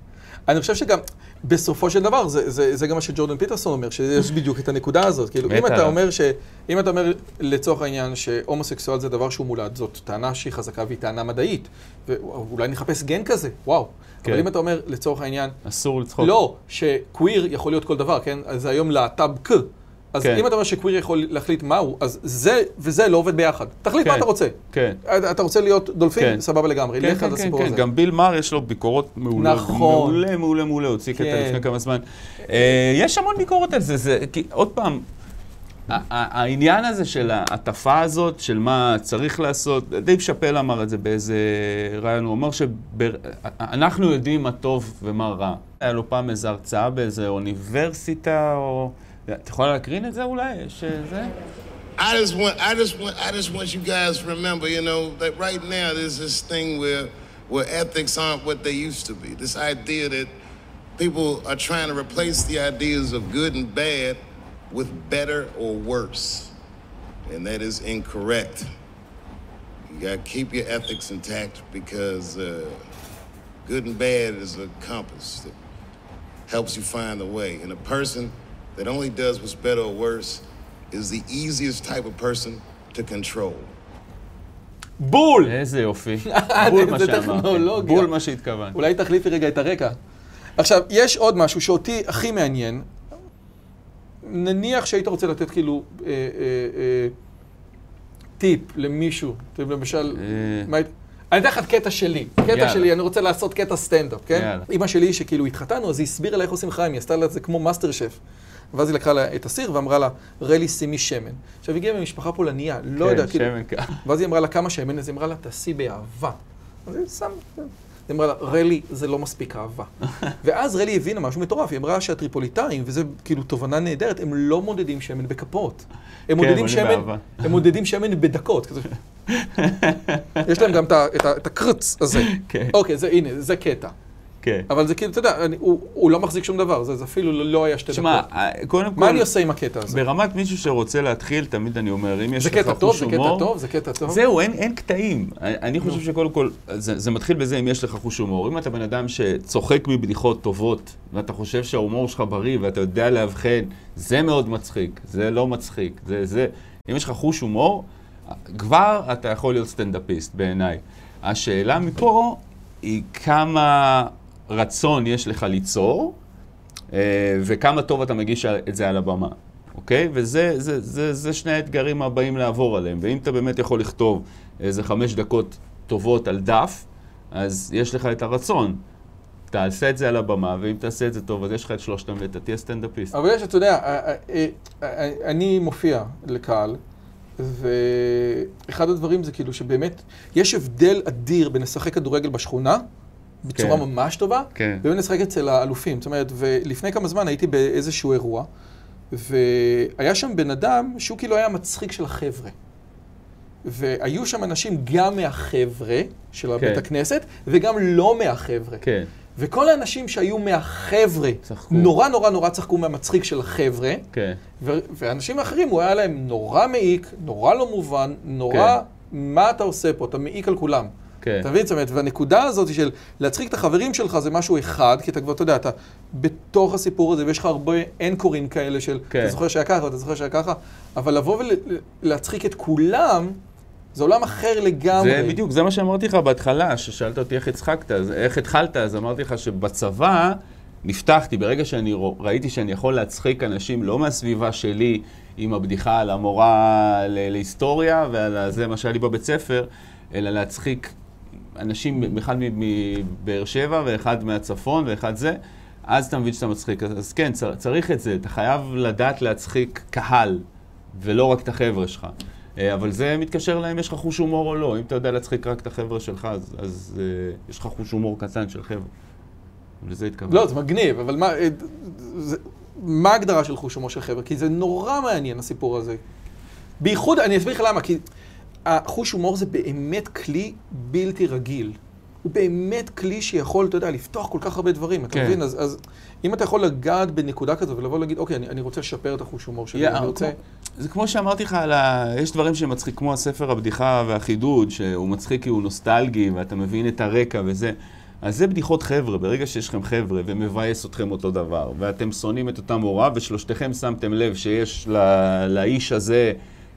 אני חושב שגם, בסופו של דבר, זה, זה, זה גם מה שג'ורדן פיטרסון אומר, שיש בדיוק את הנקודה הזאת. כאילו, אם אתה. אומר ש... אם אתה אומר, לצורך העניין, שהומוסקסואל זה דבר שהוא מולד, זאת טענה שהיא חזקה והיא טענה מדעית. ואולי נחפש גן כזה, וואו. כן. אבל אם אתה אומר, לצורך העניין, אסור לצחוק. לא, שקוויר יכול להיות כל דבר, כן? אז זה היום להט"ב כ. אז כן. אם אתה אומר שקוויר יכול להחליט מהו, אז זה וזה לא עובד ביחד. תחליט מה כן. אתה רוצה. כן. אתה רוצה להיות דולפין? כן. סבבה לגמרי. כן, לך כן, על כן, הסיפור כן, הזה. גם ביל מאר יש לו ביקורות מעולות. נכון. מעולה, מעולה, מעולה, הוציא קטע כן. לפני כמה זמן. אה, יש המון ביקורת על זה, זה, כי עוד פעם, העניין הזה של ההטפה הזאת, של מה צריך לעשות, דייב שאפל אמר את זה באיזה רעיון, הוא אמר שאנחנו יודעים מה טוב ומה רע. היה לו פעם איזו הרצאה באיזה אוניברסיטה, או... את יכולה להקרין את זה אולי? יש אה, זה? I just want, I just want, I just want you guys to remember, you know, that right now there's this thing where, where ethics aren't what they used to be. This idea that people are trying to replace the ideas of good and bad with better or worse, and that is incorrect. You got to keep your ethics intact because uh, good and bad is a compass that helps you find the way, and a person that only does what's better or worse is the easiest type of person to control. בול! איזה יופי. בול מה. טכנולוגיה. בול מה שהתכוונתי. אולי תחליפי רגע את הרקע. עכשיו, יש עוד משהו שאותי הכי מעניין. נניח שהיית רוצה לתת כאילו אה, אה, אה, טיפ למישהו, למשל. מה אני אתן לך את קטע שלי. קטע יאללה. שלי, אני רוצה לעשות קטע סטנדאפ, כן? יאללה. אימא שלי, שכאילו התחתנו, אז היא הסבירה לה איך עושים חיים, היא עשתה לה את זה כמו מאסטר שף. ואז היא לקחה לה את הסיר ואמרה לה, רלי שימי שמן. עכשיו, היא הגיעה ממשפחה פולניה, לא כן, כאילו... שמן ככה. ואז היא אמרה לה כמה שמן, אז היא אמרה לה, תעשי באהבה. אז היא שמה, היא אמרה לה, רלי, זה לא מספיק אהבה. ואז רלי הבינה משהו מטורף, היא אמרה שהטריפוליטאים, וזה כאילו תובנה נהדרת, הם לא מודדים שמן בכפות. הם מודדים מודדים שמן, באהבה. הם מודדים שמן בדקות. יש להם גם את הקרץ הזה. כן. אוקיי, זה, הנה, זה קטע. כן. אבל זה כאילו, אתה יודע, אני- הוא הוא לא מחזיק שום דבר, זה זה אפילו לא- לא היה שתי תשמע, דקות. אה, קודם כל, מה אני עושה עם הקטע הזה? ברמת מישהו שרוצה להתחיל, תמיד אני אומר, אם יש זה לך קטע טוב, חוש זה קטע הומור... טוב, זה קטע טוב. זהו, אין, אין קטעים. אני אני חושב שקודם כל, זה, זה מתחיל בזה אם יש לך חוש הומור. אם אתה בן אדם שצוחק מבדיחות טובות, ואתה חושב שההומור שלך בריא, ואתה יודע לאבחן, זה מאוד מצחיק, זה לא מצחיק, זה, זה... אם יש לך חוש הומור, כבר אתה יכול להיות סטנדאפיסט בעיניי. השאלה מפה היא כמה רצון יש לך ליצור, אה, וכמה טוב אתה מגיש את זה על הבמה, אוקיי? וזה זה, זה, זה שני האתגרים הבאים לעבור עליהם. ואם אתה באמת יכול לכתוב איזה חמש דקות טובות על דף, אז יש לך את הרצון. תעשה את זה על הבמה, ואם תעשה את זה טוב, אז יש לך את שלושתם ואתה תהיה סטנדאפיסט. אבל יש, אתה יודע, אה, אה, אני מופיע לקהל, ואחד הדברים זה כאילו שבאמת, יש הבדל אדיר בין לשחק כדורגל בשכונה, בצורה כן. ממש טובה, כן. ובין לשחק אצל האלופים. זאת אומרת, ולפני כמה זמן הייתי באיזשהו אירוע, והיה שם בן אדם שהוא כאילו היה מצחיק של החבר'ה. והיו שם אנשים גם מהחבר'ה של כן. בית הכנסת, וגם לא מהחבר'ה. כן. וכל האנשים שהיו מהחבר'ה, צחקו. נורא נורא נורא צחקו מהמצחיק של החבר'ה, כן. ו- ואנשים אחרים, הוא היה להם נורא מעיק, נורא לא מובן, נורא, מה אתה עושה פה? אתה מעיק על כולם. כן. אתה מבין? זאת אומרת, והנקודה הזאת של להצחיק את החברים שלך זה משהו אחד, כי אתה כבר, אתה יודע, אתה בתוך הסיפור הזה, ויש לך הרבה אנקורים כאלה של, כן. אתה זוכר שהיה ככה, אתה זוכר שהיה ככה, אבל לבוא ולהצחיק את כולם, זה עולם אחר לגמרי. זה בדיוק, זה מה שאמרתי לך בהתחלה, ששאלת אותי איך הצחקת, אז איך התחלת, אז אמרתי לך שבצבא נפתחתי, ברגע שאני ראיתי שאני יכול להצחיק אנשים לא מהסביבה שלי עם הבדיחה על המורה להיסטוריה ועל זה מה שהיה לי בבית ספר, אלא להצחיק אנשים, אחד מבאר שבע ואחד מהצפון ואחד זה, אז אתה מבין שאתה מצחיק. אז, כן, צר, צריך את זה, אתה חייב לדעת להצחיק קהל, ולא רק את החבר'ה שלך. אה, אבל זה מתקשר לאם יש לך חוש הומור או לא. אם אתה יודע להצחיק רק את החבר'ה שלך, אז, אז אה, יש לך חוש הומור קטן של חבר'ה. לזה התכוונתי. לא, זה מגניב, אבל מה, אה, זה, מה ההגדרה של חוש הומור של חבר'ה? כי זה נורא מעניין הסיפור הזה. בייחוד, אני אסביר לך למה, כי החוש הומור זה באמת כלי בלתי רגיל. הוא באמת כלי שיכול, אתה יודע, לפתוח כל כך הרבה דברים, אתה כן. מבין? אז, אז אם אתה יכול לגעת בנקודה כזו ולבוא להגיד, אוקיי, אני, אני רוצה לשפר את החוש הומור שלי, יא, אני רוצה... כמו- זה כמו שאמרתי לך, על ה... יש דברים שמצחיק, כמו הספר הבדיחה והחידוד, שהוא מצחיק כי הוא נוסטלגי, ואתה מבין את הרקע וזה. אז זה בדיחות חבר'ה, ברגע שיש לכם חבר'ה ומבאס אתכם אותו דבר, ואתם שונאים את אותה מורה, ושלושתכם שמתם לב שיש ל... לאיש הזה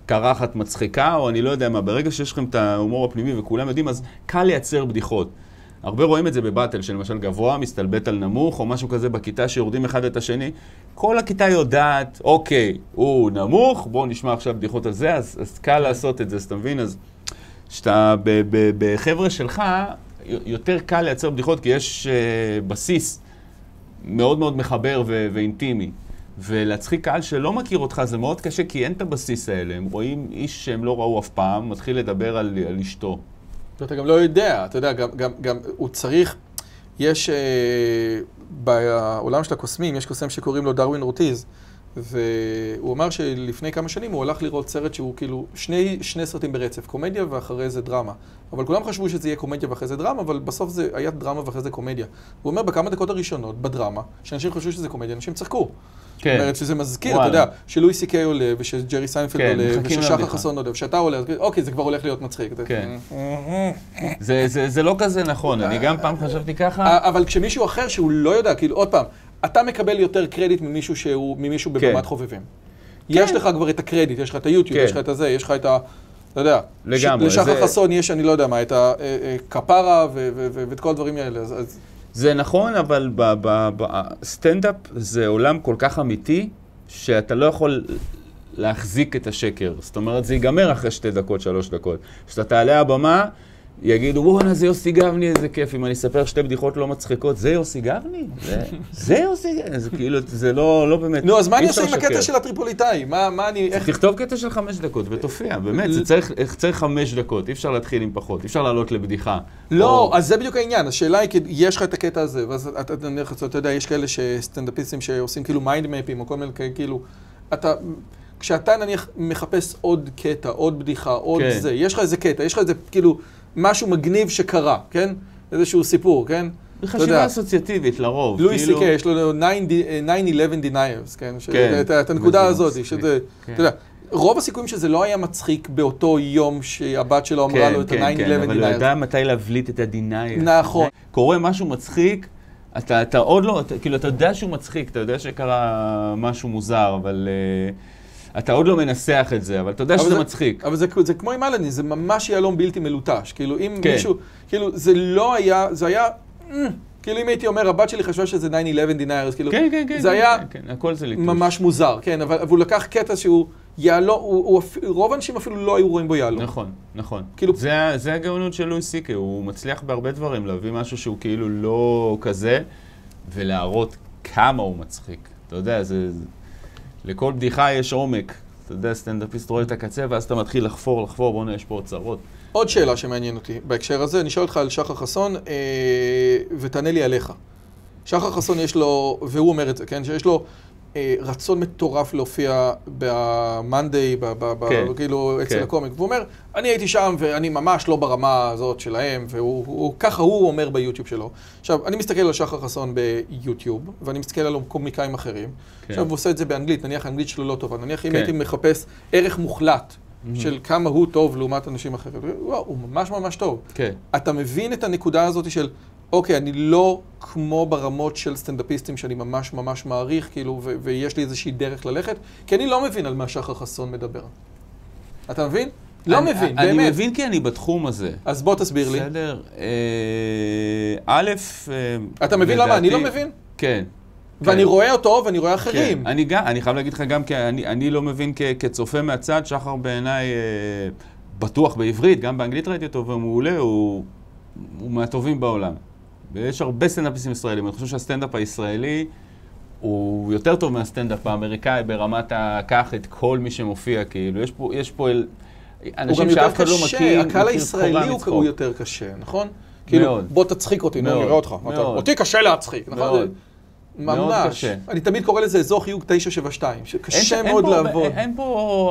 קרחת מצחיקה, או אני לא יודע מה, ברגע שיש לכם את ההומור הפנימי וכולם יודעים, אז קל לייצר בדיחות. הרבה רואים את זה בבאטל, שלמשל גבוה, מסתלבט על נמוך, או משהו כזה בכיתה שיורדים אחד את השני. כל הכיתה יודעת, אוקיי, הוא נמוך, בואו נשמע עכשיו בדיחות על זה, אז, אז קל לעשות את זה, אז אתה מבין? אז כשאתה בחבר'ה שלך, יותר קל לייצר בדיחות, כי יש uh, בסיס מאוד מאוד מחבר ואינטימי. ולהצחיק קהל שלא מכיר אותך זה מאוד קשה, כי אין את הבסיס האלה. הם רואים איש שהם לא ראו אף פעם, מתחיל לדבר על, על אשתו. ואתה גם לא יודע, אתה יודע, גם, גם, גם הוא צריך, יש, אה, בעולם של הקוסמים, יש קוסם שקוראים לו דרווין אורטיז, והוא אמר שלפני כמה שנים הוא הלך לראות סרט שהוא כאילו שני, שני סרטים ברצף, קומדיה ואחרי זה דרמה. אבל כולם חשבו שזה יהיה קומדיה ואחרי זה דרמה, אבל בסוף זה היה דרמה ואחרי זה קומדיה. הוא אומר בכמה דקות הראשונות, בדרמה, שאנשים חשבו שזה קומדיה, אנשים צחקו. כן. זאת אומרת שזה מזכיר, אתה וואלה. יודע, שלואי סי קיי עולה, ושג'רי סיינפלד כן, עולה, וששחר. חסון עולה, ושאתה עולה, אז אוקיי, זה כבר הולך להיות מצחיק. אתה- כן. זה, זה, זה לא כזה נכון, אני גם פעם חשבתי ככה. אבל כשמישהו אחר שהוא לא יודע, כאילו, עוד פעם, אתה מקבל יותר קרדיט ממישהו שהוא, ממישהו כן. בבמת חובבים. יש לך כבר את הקרדיט, יש לך את היוטיוב, כן. יש לך את הזה, יש לך את ה... אתה יודע. לגמרי, לשחר חסון יש, אני לא יודע מה, את הכפרה ואת כל הדברים האלה. אז זה נכון, אבל בסטנדאפ זה עולם כל כך אמיתי, שאתה לא יכול להחזיק את השקר. זאת אומרת, זה ייגמר אחרי שתי דקות, שלוש דקות. כשאתה תעלה הבמה, יגידו, בואנה, זה יוסי גבני, איזה כיף. אם אני אספר שתי בדיחות לא מצחיקות, זה יוסי גבני? זה, יוסי גבני? זה כאילו, זה לא, לא באמת. נו, אז מה אני עושה עם. הקטע של הטריפוליטאי? מה מה אני... תכתוב קטע של חמש דקות ותופיע, באמת, זה צריך, צריך חמש דקות, אי אפשר להתחיל עם פחות, אי אפשר לעלות לבדיחה. לא, אז זה בדיוק העניין. השאלה היא, יש לך את הקטע הזה, ואז אתה, אתה, אתה, יודע, יש כאלה שסטנדאפיסטים שעושים כאילו mind map ים, או כל מיני כאילו, אתה, כשאתה נניח מחפש עוד קטע, עוד בדיחה, עוד כן. זה, יש לך איזה קטע, יש לך איזה כאילו משהו מגניב שקרה, כן? איזשהו סיפור, כן? אתה יודע, חשיבה אסוציאטיבית לרוב. לואי כאילו- סי קיי, יש לו 9-11 deniers, כן? כן. את- הנקודה הזאת. שזה, כן. אתה יודע, רוב הסיכויים שזה לא היה מצחיק באותו יום שהבת שלו אמרה לו את כן, ה-9-11 כן, אבל הוא deniers. ידע מתי להבליט את ה-denial. נכון. קורה משהו מצחיק, אתה, אתה עוד לא, אתה, כאילו, אתה יודע שהוא מצחיק, אתה יודע שקרה משהו מוזר, אבל uh, אתה עוד לא מנסח את זה, אבל אתה יודע אבל שזה זה- מצחיק. אבל זה, זה כמו עם אלני, זה ממש יהלום בלתי מלוטש. כאילו, אם כן. מישהו, כאילו, זה לא היה, זה היה, "אה", כאילו, אם הייתי אומר, הבת שלי חשבה שזה 9-11 deniers, כאילו, כן, כן, כן. זה כן, היה כן, כן, הכל זה ליטוש. ממש מוזר, כן, אבל, אבל הוא לקח קטע שהוא יהלום, הוא, הוא, רוב האנשים אפילו לא היו רואים בו יהלום. נכון, נכון. כאילו- זה, זה הגאונות של לואי סי קיי, הוא מצליח בהרבה דברים להביא משהו שהוא כאילו לא כזה, ולהראות כמה הוא מצחיק. אתה יודע, זה... לכל בדיחה יש עומק. אתה יודע, סטנדאפיסט רואה את הקצה, ואז אתה מתחיל לחפור, לחפור, בוא'נה, יש פה אוצרות. עוד שאלה שמעניין אותי בהקשר הזה, אני שואל אותך על שחר חסון, אה, ותענה לי עליך. שחר חסון יש לו, והוא אומר את זה, כן, שיש לו רצון מטורף להופיע ב-Monday, ב- ב- ב- כן, כאילו אצל כן. הקומיק, והוא אומר, אני הייתי שם ואני ממש לא ברמה הזאת שלהם, והוא, הוא, ככה הוא אומר ביוטיוב שלו. עכשיו, אני מסתכל על שחר חסון ביוטיוב, ואני מסתכל על קומיקאים אחרים. כן. עכשיו, הוא עושה את זה באנגלית, נניח האנגלית שלו לא טובה, נניח אם. הייתי מחפש ערך מוחלט של כמה הוא טוב לעומת אנשים אחרים, וואו, הוא ממש ממש טוב. כן. אתה מבין את הנקודה הזאת של, אוקיי, אני לא כמו ברמות של סטנדאפיסטים שאני ממש ממש מעריך, כאילו, ו- ויש לי איזושהי דרך ללכת, כי אני לא מבין על מה שחר חסון מדבר. אתה מבין? לא אני- מבין, אני באמת. מבין כי אני בתחום הזה. אז בוא תסביר לי. בסדר. אה, א', אה, אתה מבין למה אני לא לדעתי- מבין? כן. ואני כן. רואה אותו ואני רואה אחרים. כן. אני, גם, אני חייב להגיד לך גם, כי אני, אני לא מבין כ, כצופה מהצד, שחר בעיניי אה, בטוח בעברית, גם באנגלית ראיתי אותו, והוא מעולה, הוא, הוא מהטובים בעולם. ויש הרבה סטנדאפיסטים ישראלים, אני חושב שהסטנדאפ הישראלי הוא יותר טוב מהסטנדאפ האמריקאי ברמת ה... קח את כל מי שמופיע, כאילו, יש פה, יש פה אל... אנשים שאף אחד לא מכיר, הקהל הישראלי הוא-. הוא יותר קשה, נכון? כאילו, מאוד. בוא תצחיק אותי, נו, נראה אותך. מאוד. אותי קשה להצחיק, נכון? מאוד. ממש. מאוד קשה. אני תמיד קורא לזה אזור חיוג 972, אין- שקשה אין מאוד פה הרבה- לעבוד. אין, אין פה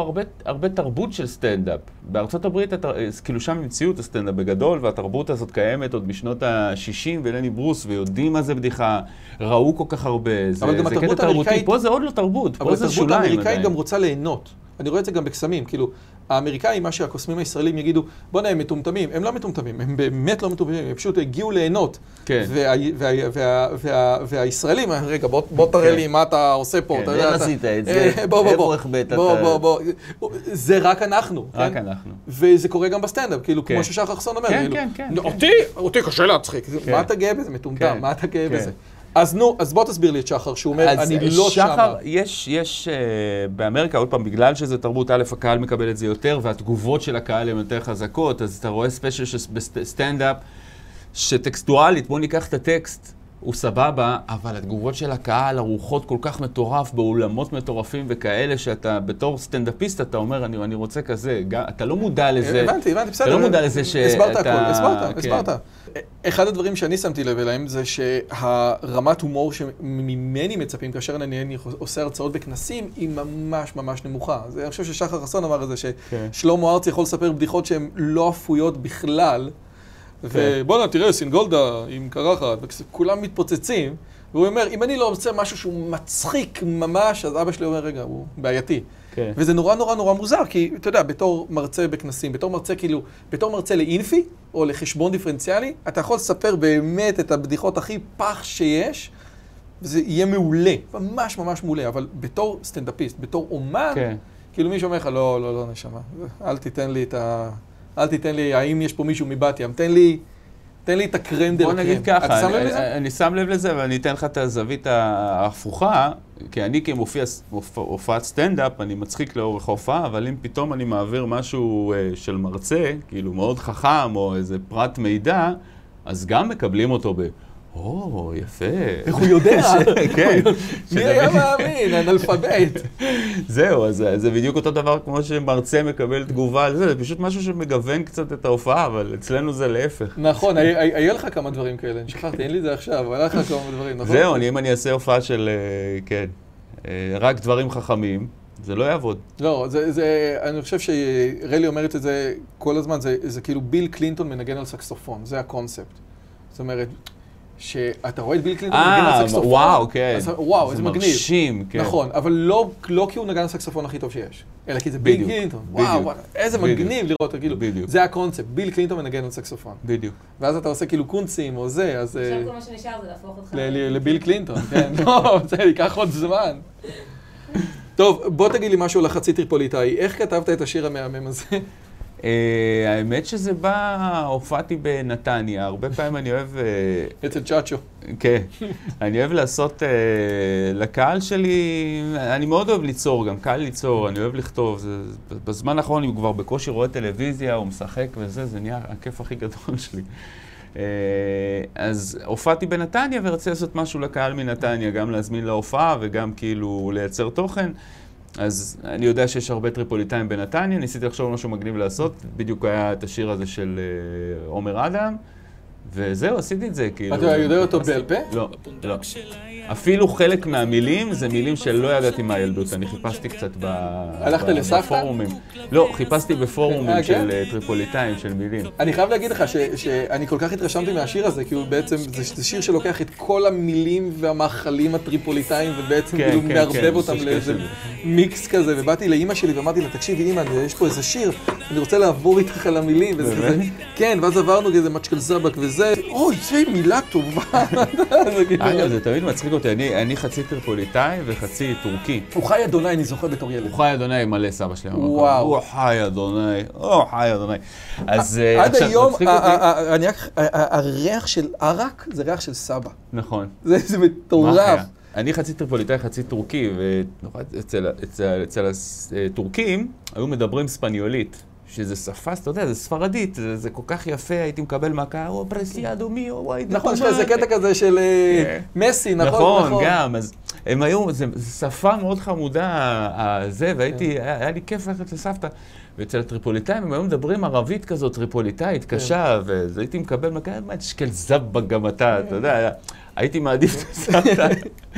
הרבה, הרבה תרבות של סטנדאפ. בארצות הברית, הת- כאילו שם המציאו את הסטנדאפ בגדול, והתרבות הזאת קיימת עוד בשנות ה-60, ולני ברוס, ויודעים מה זה בדיחה, ראו כל כך הרבה. זה, אבל גם זה התרבות. האמריקאית- פה זה עוד לא תרבות, אבל פה זה התרבות שוליים האמריקאית עדיין. גם רוצה ליהנות. אני רואה את זה גם בקסמים, כאילו, האמריקאים, מה שהקוסמים הישראלים יגידו, בוא'נה, הם מטומטמים. הם לא מטומטמים, הם באמת לא מטומטמים, הם פשוט הגיעו ליהנות. כן. וה- וה- וה- וה- והישראלים, רגע, בוא בוא תראה כן. לי מה אתה עושה פה. כן, אתה איך אתה- עשית את זה? אה, בוא, בוא, איפה בוא. החבאת את בוא, בוא, בוא. זה רק אנחנו. רק כן? אנחנו. וזה קורה גם בסטנדאפ, כאילו, כן. כמו ששחר חסון אומר. כן, כאילו, כן, כן, אותי, אותי קשה להצחיק. כן. מה אתה גאה בזה, מטומטם? כן, מה אתה גאה כן. בזה? אז נו, אז בוא תסביר לי את שחר, שהוא אומר, אני לא שחר, שמה. יש, יש אה, באמריקה, עוד פעם, בגלל שזה תרבות, א', הקהל מקבל את זה יותר, והתגובות של הקהל הן יותר חזקות, אז אתה רואה special של בסטנדאפ, שטקסטואלית, בוא ניקח את הטקסט, הוא סבבה, אבל התגובות של הקהל, הרוחות כל כך מטורף, באולמות מטורפים וכאלה, שאתה בתור סטנדאפיסט, אתה אומר, אני, אני רוצה כזה, גם, אתה לא מודע לזה. הבנתי, הבנתי, בסדר. אתה לא מודע לזה שאתה... הסברת הכל, הסברת, כן. הסברת. אחד הדברים שאני שמתי לב אליהם זה שהרמת הומור שממני מצפים כאשר אני עושה הרצאות בכנסים היא ממש ממש נמוכה. זה- אני חושב ששחר חסון אמר את זה, כן. ששלמה ארצי יכול לספר בדיחות שהן לא אפויות בכלל. כן. ובואנה, תראה, סינגולדה עם קרחת, וכולם מתפוצצים. והוא אומר, אם אני לא רוצה משהו שהוא מצחיק ממש, אז אבא שלי אומר, רגע, הוא בעייתי. כן. וזה נורא נורא נורא מוזר, כי אתה יודע, בתור מרצה בכנסים, בתור מרצה כאילו, בתור מרצה לאינפי, או לחשבון דיפרנציאלי, אתה יכול לספר באמת את הבדיחות הכי פח שיש, וזה יהיה מעולה, ממש ממש מעולה, אבל בתור סטנדאפיסט, בתור אומן, כן. כאילו מישהו אומר לך, לא, לא, לא, נשמה, אל תיתן לי את ה... אל תיתן לי, האם יש פה מישהו מבת ים, תן לי, תן לי את ה crème de בוא la נגיד. ככה, אתה שם לב אני, לזה? אני שם לב לזה, ואני אתן לך את הזווית ההפוכה, כי אני כמופיע הופ- הופעת סטנדאפ, אני מצחיק לאורך ההופעה, אבל אם פתאום אני מעביר משהו אה, של מרצה, כאילו מאוד חכם, או איזה פרט מידע, אז גם מקבלים אותו ב... או, יפה. איך הוא יודע? כן. מי היה מאמין, אנאלפבית. זהו, אז זה בדיוק אותו דבר כמו שמרצה מקבל תגובה על זה, זה פשוט משהו שמגוון קצת את ההופעה, אבל אצלנו זה להפך. נכון, היה לך כמה דברים כאלה, שכחתי, אין לי זה עכשיו, היה לך כמה דברים, נכון? זהו, אם אני אעשה הופעה של, אה, כן, אה, רק דברים חכמים, זה לא יעבוד. לא, זה, זה, אני חושב שרלי אומרת את זה כל הזמן, זה, זה כאילו ביל קלינטון מנגן על סקסופון, זה הקונספט. זאת אומרת, שאתה רואה את ביל קלינטון מנגן אה, על סקסופון, וואו, כן. אז, וואו, זה איזה מגניב. מרשים, כן. נכון, אבל לא, לא כי הוא נגן על הסקסופון הכי טוב שיש, אלא כי זה ביל קלינטון. בדיוק, וואו, וואו, איזה בדיוק. מגניב לראות, כאילו, בדיוק. זה הקונספט, ביל קלינטון מנגן על סקסופון. בדיוק. ואז אתה עושה כאילו קונצים או זה, אז... אה, עכשיו כל מה שנשאר זה להפוך אותך. ל- ל- לביל קלינטון, כן, לא, זה ייקח עוד זמן. טוב, בוא תגיד לי משהו על החצי טריפוליטאי. איך כתבת את השיר המהמם הזה? אה, האמת שזה בא, הופעתי בנתניה, הרבה פעמים אני אוהב... אה, אצל צ'אצ'ו. כן, אני אוהב לעשות אה, לקהל שלי, אני מאוד אוהב ליצור, גם קל ליצור, אני אוהב לכתוב. זה, בזמן האחרון אני כבר בקושי רואה טלוויזיה, הוא משחק וזה, זה נהיה הכיף הכי גדול שלי. אה, אז הופעתי בנתניה ורציתי לעשות משהו לקהל מנתניה, גם להזמין להופעה וגם כאילו לייצר תוכן. אז אני יודע שיש הרבה טריפוליטאים בנתניה, ניסיתי לחשוב על משהו מגניב לעשות, בדיוק היה את השיר הזה של אה, עומר אדם, וזהו, עשיתי את זה, כאילו. אתה יודע אותו בעל פה? לא, לא. אפילו חלק מהמילים זה מילים שלא ידעתי מהילדות, אני חיפשתי קצת ב... הלכת לסבתא? לא, חיפשתי אה, בפורומים כן? של אה, טריפוליטאים, של מילים. אני חייב להגיד לך שאני כל כך התרשמתי מהשיר הזה, כי הוא בעצם, זה שיר שלוקח את כל המילים והמאכלים הטריפוליטאיים, ובעצם כן, כאילו כן, מערבב כן, אותם לאיזה. מיקס כזה, ובאתי לאימא שלי ואמרתי לה, תקשיבי אימא, יש פה איזה שיר, אני רוצה לעבור איתך על המילים, וזה כזה? כן, ואז עברנו כזה מצ'קל זבק וזה, אוי, זה מילה טובה. כאילו- זה תמיד מצחיק אותי, אני- אני חצי טריפוליטאי וחצי טורקי. הוא חי אדוני, אני זוכר בתור ילד. הוא חי אדוני מלא סבא שלי. וואו. הוא חי אדוני, הוא חי אדוני. אז אה, עד היום, הריח של ערק זה ריח של סבא. נכון. זה מטורף. אני חצי טריפוליטאי, חצי טורקי, ואצל הטורקים היו מדברים ספניולית, שזה שפה, אתה יודע, זה ספרדית, זה, זה כל כך יפה, הייתי מקבל מכה, או presiado mi, או וואי, נכון, יש איזה קטע כזה של אה, מסי, נכון? נכון, גם, אז הם היו, זו שפה מאוד חמודה, הזה, והייתי, כן. היה לי כיף ללכת לסבתא. ואצל הטריפוליטאים הם היו מדברים ערבית כזאת, טריפוליטאית, קשה, ואז הייתי מקבל מכה, מה, תשקל זבק גם אתה, אתה יודע, הייתי מעדיף את הסבתא.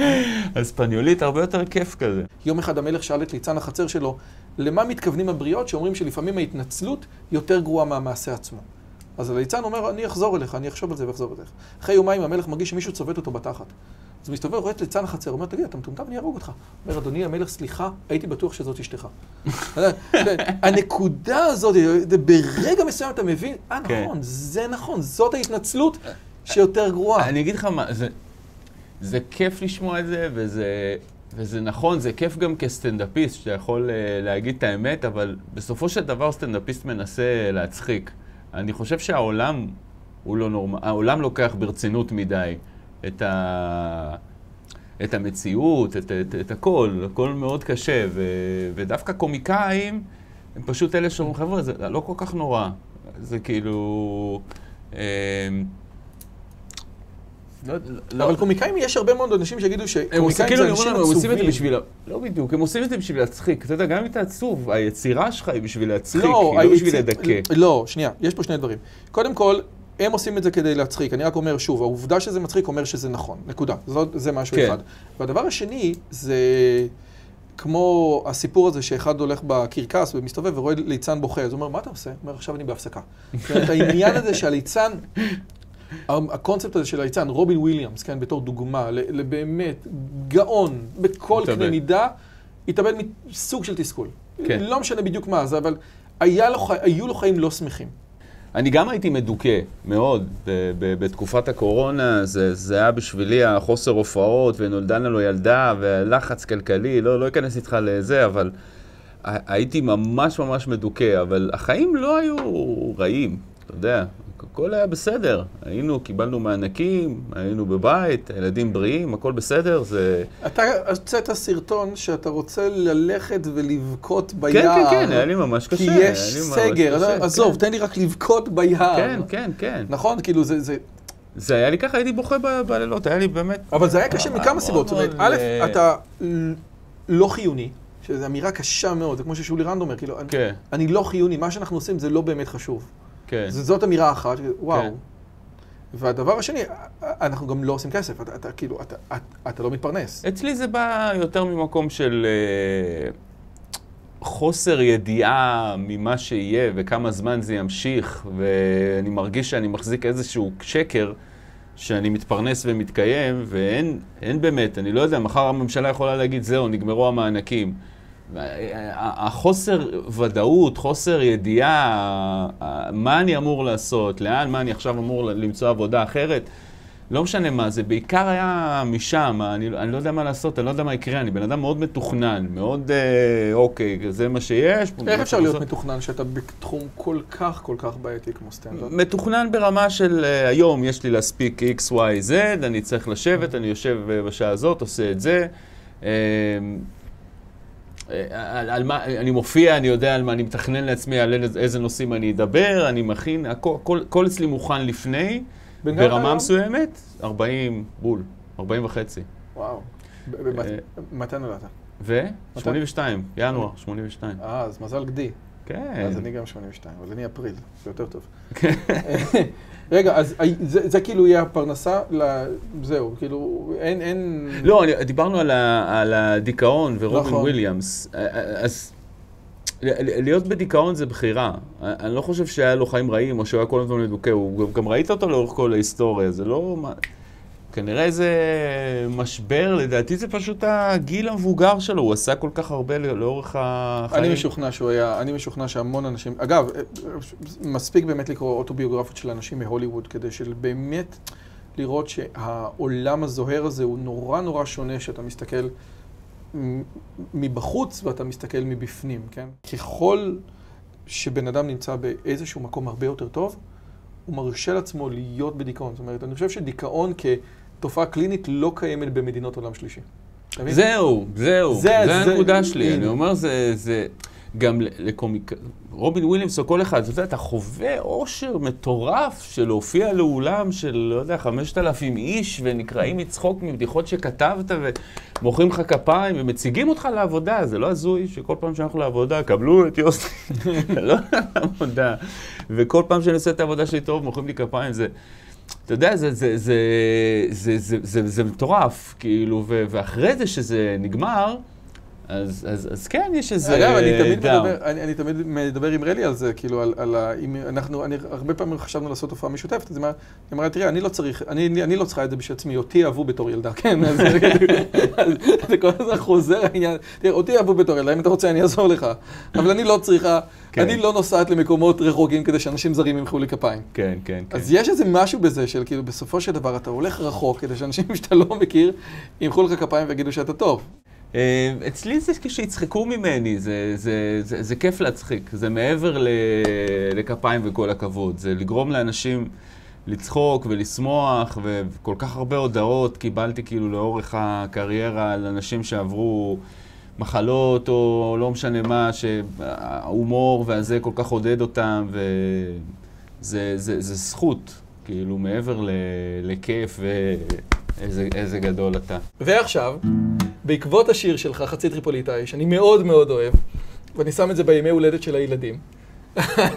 הספניולית הרבה יותר כיף כזה. יום אחד המלך שאל את ליצן החצר שלו, למה מתכוונים הבריות שאומרים שלפעמים ההתנצלות יותר גרועה מהמעשה עצמו. אז הליצן אומר, אני אחזור אליך, אני אחשוב על זה ואחזור אליך. אחרי יומיים המלך מרגיש שמישהו צובט אותו בתחת. אז הוא מסתובב, רואה את ליצן החצר, אומר, תגיד, אתה מטומטם, אני אהרוג אותך. אומר, אדוני המלך, סליחה, הייתי בטוח שזאת אשתך. הנקודה הזאת, ברגע מסוים אתה מבין, אה, כן. נכון, זה נכון, זאת ההתנצלות שיותר גרועה. אני אגיד לך מה, זה כיף לשמוע את זה, וזה, וזה נכון, זה כיף גם כסטנדאפיסט, שאתה יכול אה, להגיד את האמת, אבל בסופו של דבר סטנדאפיסט מנסה להצחיק. אני חושב שהעולם הוא לא נורמל, העולם לוקח ברצינות מדי את, ה, את המציאות, את, את, את הכל, הכל מאוד קשה, ו, ודווקא קומיקאים הם פשוט אלה שאומרים, חבר'ה, זה לא כל כך נורא. זה כאילו... לא, אבל קומיקאים, יש הרבה מאוד אנשים שיגידו שקומיקאים כאילו, זה אנשים להם, הם עושים את זה עצובים. בשביל... לא בדיוק, הם עושים את זה בשביל להצחיק. אתה יודע, גם אם אתה עצוב, היצירה שלך היא בשביל להצחיק, היא לא בשביל לדכא. לא, שנייה, יש פה שני דברים. קודם כל, הם עושים את זה כדי להצחיק. אני רק אומר שוב, העובדה שזה מצחיק אומר שזה נכון. נקודה. זאת, זה משהו כן. אחד. והדבר השני, זה כמו הסיפור הזה שאחד הולך בקרקס ומסתובב ורואה ליצן בוכה, אז הוא אומר, מה אתה עושה? הוא אומר, עכשיו אני בהפסקה. זאת אומרת, העניין הזה שהליצן... הקונספט הזה של הליצן, רובין וויליאמס, כן, בתור דוגמה, לבאמת גאון בכל. קנה מידה, התאבד מסוג של תסכול. כן. לא משנה בדיוק מה זה, אבל לו, היו לו חיים לא שמחים. אני גם הייתי מדוכא, מאוד, ב- ב- בתקופת הקורונה, זה, זה היה בשבילי החוסר הופעות, ונולדה לנו ילדה, ולחץ כלכלי, לא, לא אכנס איתך לזה, אבל הייתי ממש ממש מדוכא, אבל החיים לא היו רעים, אתה יודע, הכל היה בסדר. היינו, קיבלנו מענקים, היינו בבית, הילדים בריאים, הכל בסדר, זה... אתה הוצאת סרטון שאתה רוצה ללכת ולבכות כן, ביער. כן, כן, היה לי ממש קשה. כי יש סגר, קשה, עזוב, כן. תן לי רק לבכות ביער. כן, כן, כן. נכון? כאילו זה... זה... זה היה לי ככה, הייתי בוכה ב- בלילות, היה לי באמת... אבל זה היה קשה מכמה סיבות. זאת אומרת, א', אה, אתה לא חיוני, שזו אמירה קשה מאוד, זה כמו ששולי רנד אומר, כאילו, אני- כן, אני לא חיוני, מה שאנחנו עושים זה לא באמת חשוב. כן. זאת אמירה אחת, וואו. כן. והדבר השני, אנחנו גם לא עושים כסף, אתה, אתה כאילו, אתה, אתה, אתה לא מתפרנס. אצלי זה בא יותר ממקום של... אה, חוסר ידיעה ממה שיהיה וכמה זמן זה ימשיך, ואני מרגיש שאני מחזיק איזשהו שקר שאני מתפרנס ומתקיים, ואין אין באמת, אני לא יודע, מחר הממשלה יכולה להגיד, זהו, נגמרו המענקים. החוסר ודאות, חוסר ידיעה, מה אני אמור לעשות, לאן, מה אני עכשיו אמור למצוא עבודה אחרת, לא משנה מה זה, בעיקר היה משם, אני, אני לא יודע מה לעשות, אני לא יודע מה יקרה, אני בן אדם מאוד מתוכנן, מאוד אה, אוקיי, זה מה שיש. איך אפשר להיות מתוכנן שאתה בתחום כל כך כל כך בעייתי כמו סטנדאפ? מתוכנן ברמה של אה, היום יש לי להספיק x, y, z, אני צריך לשבת, אני יושב אה, בשעה הזאת, עושה את זה. אה, על, על מה, אני מופיע, אני יודע על מה אני מתכנן לעצמי, על איזה נושאים אני אדבר, אני מכין, הכל, כל, כל אצלי מוכן לפני, ברמה מסוימת, 40 בול, 40 וחצי. וואו. מתי נולדת? ו? 82, ינואר, 82. אה, אז מזל גדי. כן. אז אני גם 82, אבל אני אפריל, זה יותר טוב. רגע, אז זה, זה כאילו יהיה הפרנסה, זהו, כאילו, אין, אין... לא, אני, דיברנו על, ה, על הדיכאון ורובין נכון. וויליאמס, אז להיות בדיכאון זה בחירה. אני לא חושב שהיה לו חיים רעים, או שהוא היה כל הזמן מדוכא, הוא גם ראית אותו לאורך כל ההיסטוריה, זה לא... כנראה זה משבר, לדעתי זה פשוט הגיל המבוגר שלו, הוא עשה כל כך הרבה לאורך החיים. אני משוכנע שהוא היה, אני משוכנע שהמון אנשים, אגב, מספיק באמת לקרוא אוטוביוגרפיות של אנשים מהוליווד, כדי שבאמת לראות שהעולם הזוהר הזה הוא נורא נורא שונה, שאתה מסתכל מבחוץ ואתה מסתכל מבפנים, כן? ככל שבן אדם נמצא באיזשהו מקום הרבה יותר טוב, הוא מרשה לעצמו להיות בדיכאון. זאת אומרת, אני חושב שדיכאון כתופעה קלינית לא קיימת במדינות עולם שלישי. זהו, זהו, זה, זה הנקודה שלי. אני אומר, זה, זה גם לקומיק... רובין וויליאמס או כל אחד, אתה יודע, אתה חווה אושר מטורף של להופיע לאולם של, לא יודע, חמשת אלפים איש, ונקראים מצחוק מבדיחות שכתבת, ומוחאים לך כפיים, ומציגים אותך לעבודה. זה לא הזוי שכל פעם שאנחנו לעבודה, קבלו את יוסי, לא לעבודה. וכל פעם שאני עושה את העבודה שלי טוב, מוחאים לי כפיים, זה... אתה יודע, זה, זה, זה, זה, זה, זה, זה מטורף, כאילו, ואחרי זה שזה נגמר, אז, אז, אז כן, יש איזה אגב, אני תמיד, מדבר, אני, אני תמיד מדבר עם רלי על זה, כאילו, על, על ה... אם אנחנו, אני, הרבה פעמים חשבנו לעשות הופעה משותפת, אז היא אמרה, תראה, אני לא צריך, אני, אני לא צריכה את זה בשביל עצמי, אותי אהבו בתור ילדה, כן, אז זה כל הזמן חוזר העניין, תראה, אותי אהבו בתור ילדה, אם אתה רוצה אני אעזור לך, אבל אני לא צריכה, כן. אני לא נוסעת למקומות רחוקים כדי שאנשים זרים ימחאו לי כפיים. כן, כן, כן. אז יש איזה משהו בזה של כאילו, בסופו של דבר אתה הולך רחוק כדי שאנשים שאתה לא מכיר ימחאו לך כפיים ויגידו שאתה טוב. אה, אצלי זה כשיצחקו ממני, זה, זה, זה, זה כיף להצחיק, זה מעבר ל, לכפיים וכל הכבוד, זה לגרום לאנשים לצחוק ולשמוח, וכל כך הרבה הודעות קיבלתי כאילו לאורך הקריירה על אנשים שעברו מחלות או לא משנה מה, שההומור והזה כל כך עודד אותם, וזה זה, זה זכות, כאילו מעבר ל, לכיף ואיזה גדול אתה. ועכשיו... בעקבות השיר שלך, חצי טריפוליטאי, שאני מאוד מאוד אוהב, ואני שם את זה בימי הולדת של הילדים,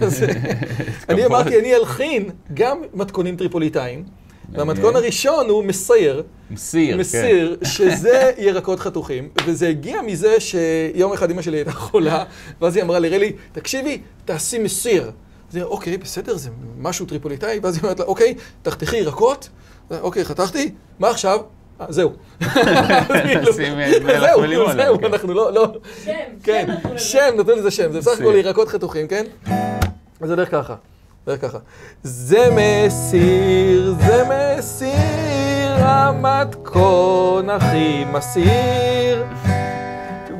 אז אני אמרתי, אני אלחין גם מתכונים טריפוליטאיים, והמתכון הראשון הוא מסיר. מסיר, כן. מסיר, שזה ירקות חתוכים, וזה הגיע מזה שיום אחד אמא שלי הייתה חולה, ואז היא אמרה לרלי, תקשיבי, תעשי מסיר. אז היא אמרה, אוקיי, בסדר, זה משהו טריפוליטאי, ואז היא אומרת לה, אוקיי, תחתכי ירקות, אוקיי, חתכתי, מה עכשיו? זהו. זהו, זהו, אנחנו לא, לא. שם, כן, שם, נתנו לזה שם. זה בסך הכל ירקות חתוכים, כן? אז זה הולך ככה, הולך ככה. זה מסיר, זה מסיר, המתכון הכי מסיר.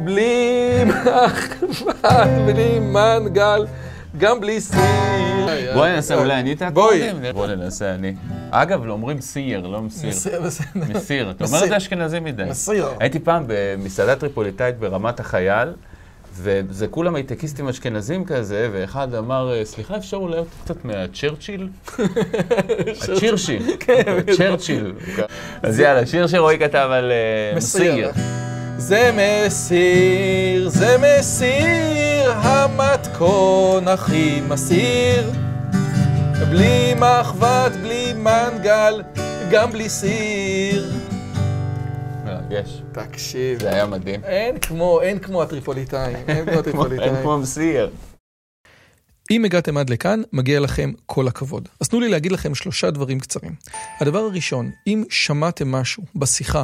בלי מחבת, בלי מנגל. גם בלי סיר. בואי ננסה, אולי אני אתן קודם? בואי ננסה אני. אגב, לא אומרים סיר, לא מסיר. מסיר, בסדר. מסיר. אתה אומר את זה אשכנזי מדי. מסיר. הייתי פעם במסעדה טריפוליטאית ברמת החייל, וזה כולם הייטקיסטים אשכנזים כזה, ואחד אמר, סליחה, אפשר אולי קצת מהצ'רצ'יל? הצ'ירשיל. כן. צ'רצ'יל. אז יאללה, שיר שרועי כתב על מסיר. זה מסיר, זה מסיר, המתכון הכי מסיר. בלי מחבת, בלי מנגל, גם בלי סיר. יש. תקשיב. זה היה מדהים. אין כמו, אין כמו הטריפוליטאים, אין כמו אין הטריפוליטאים. כמו מסייר. אם הגעתם עד לכאן, מגיע לכם כל הכבוד. אז תנו לי להגיד לכם שלושה דברים קצרים. הדבר הראשון, אם שמעתם משהו בשיחה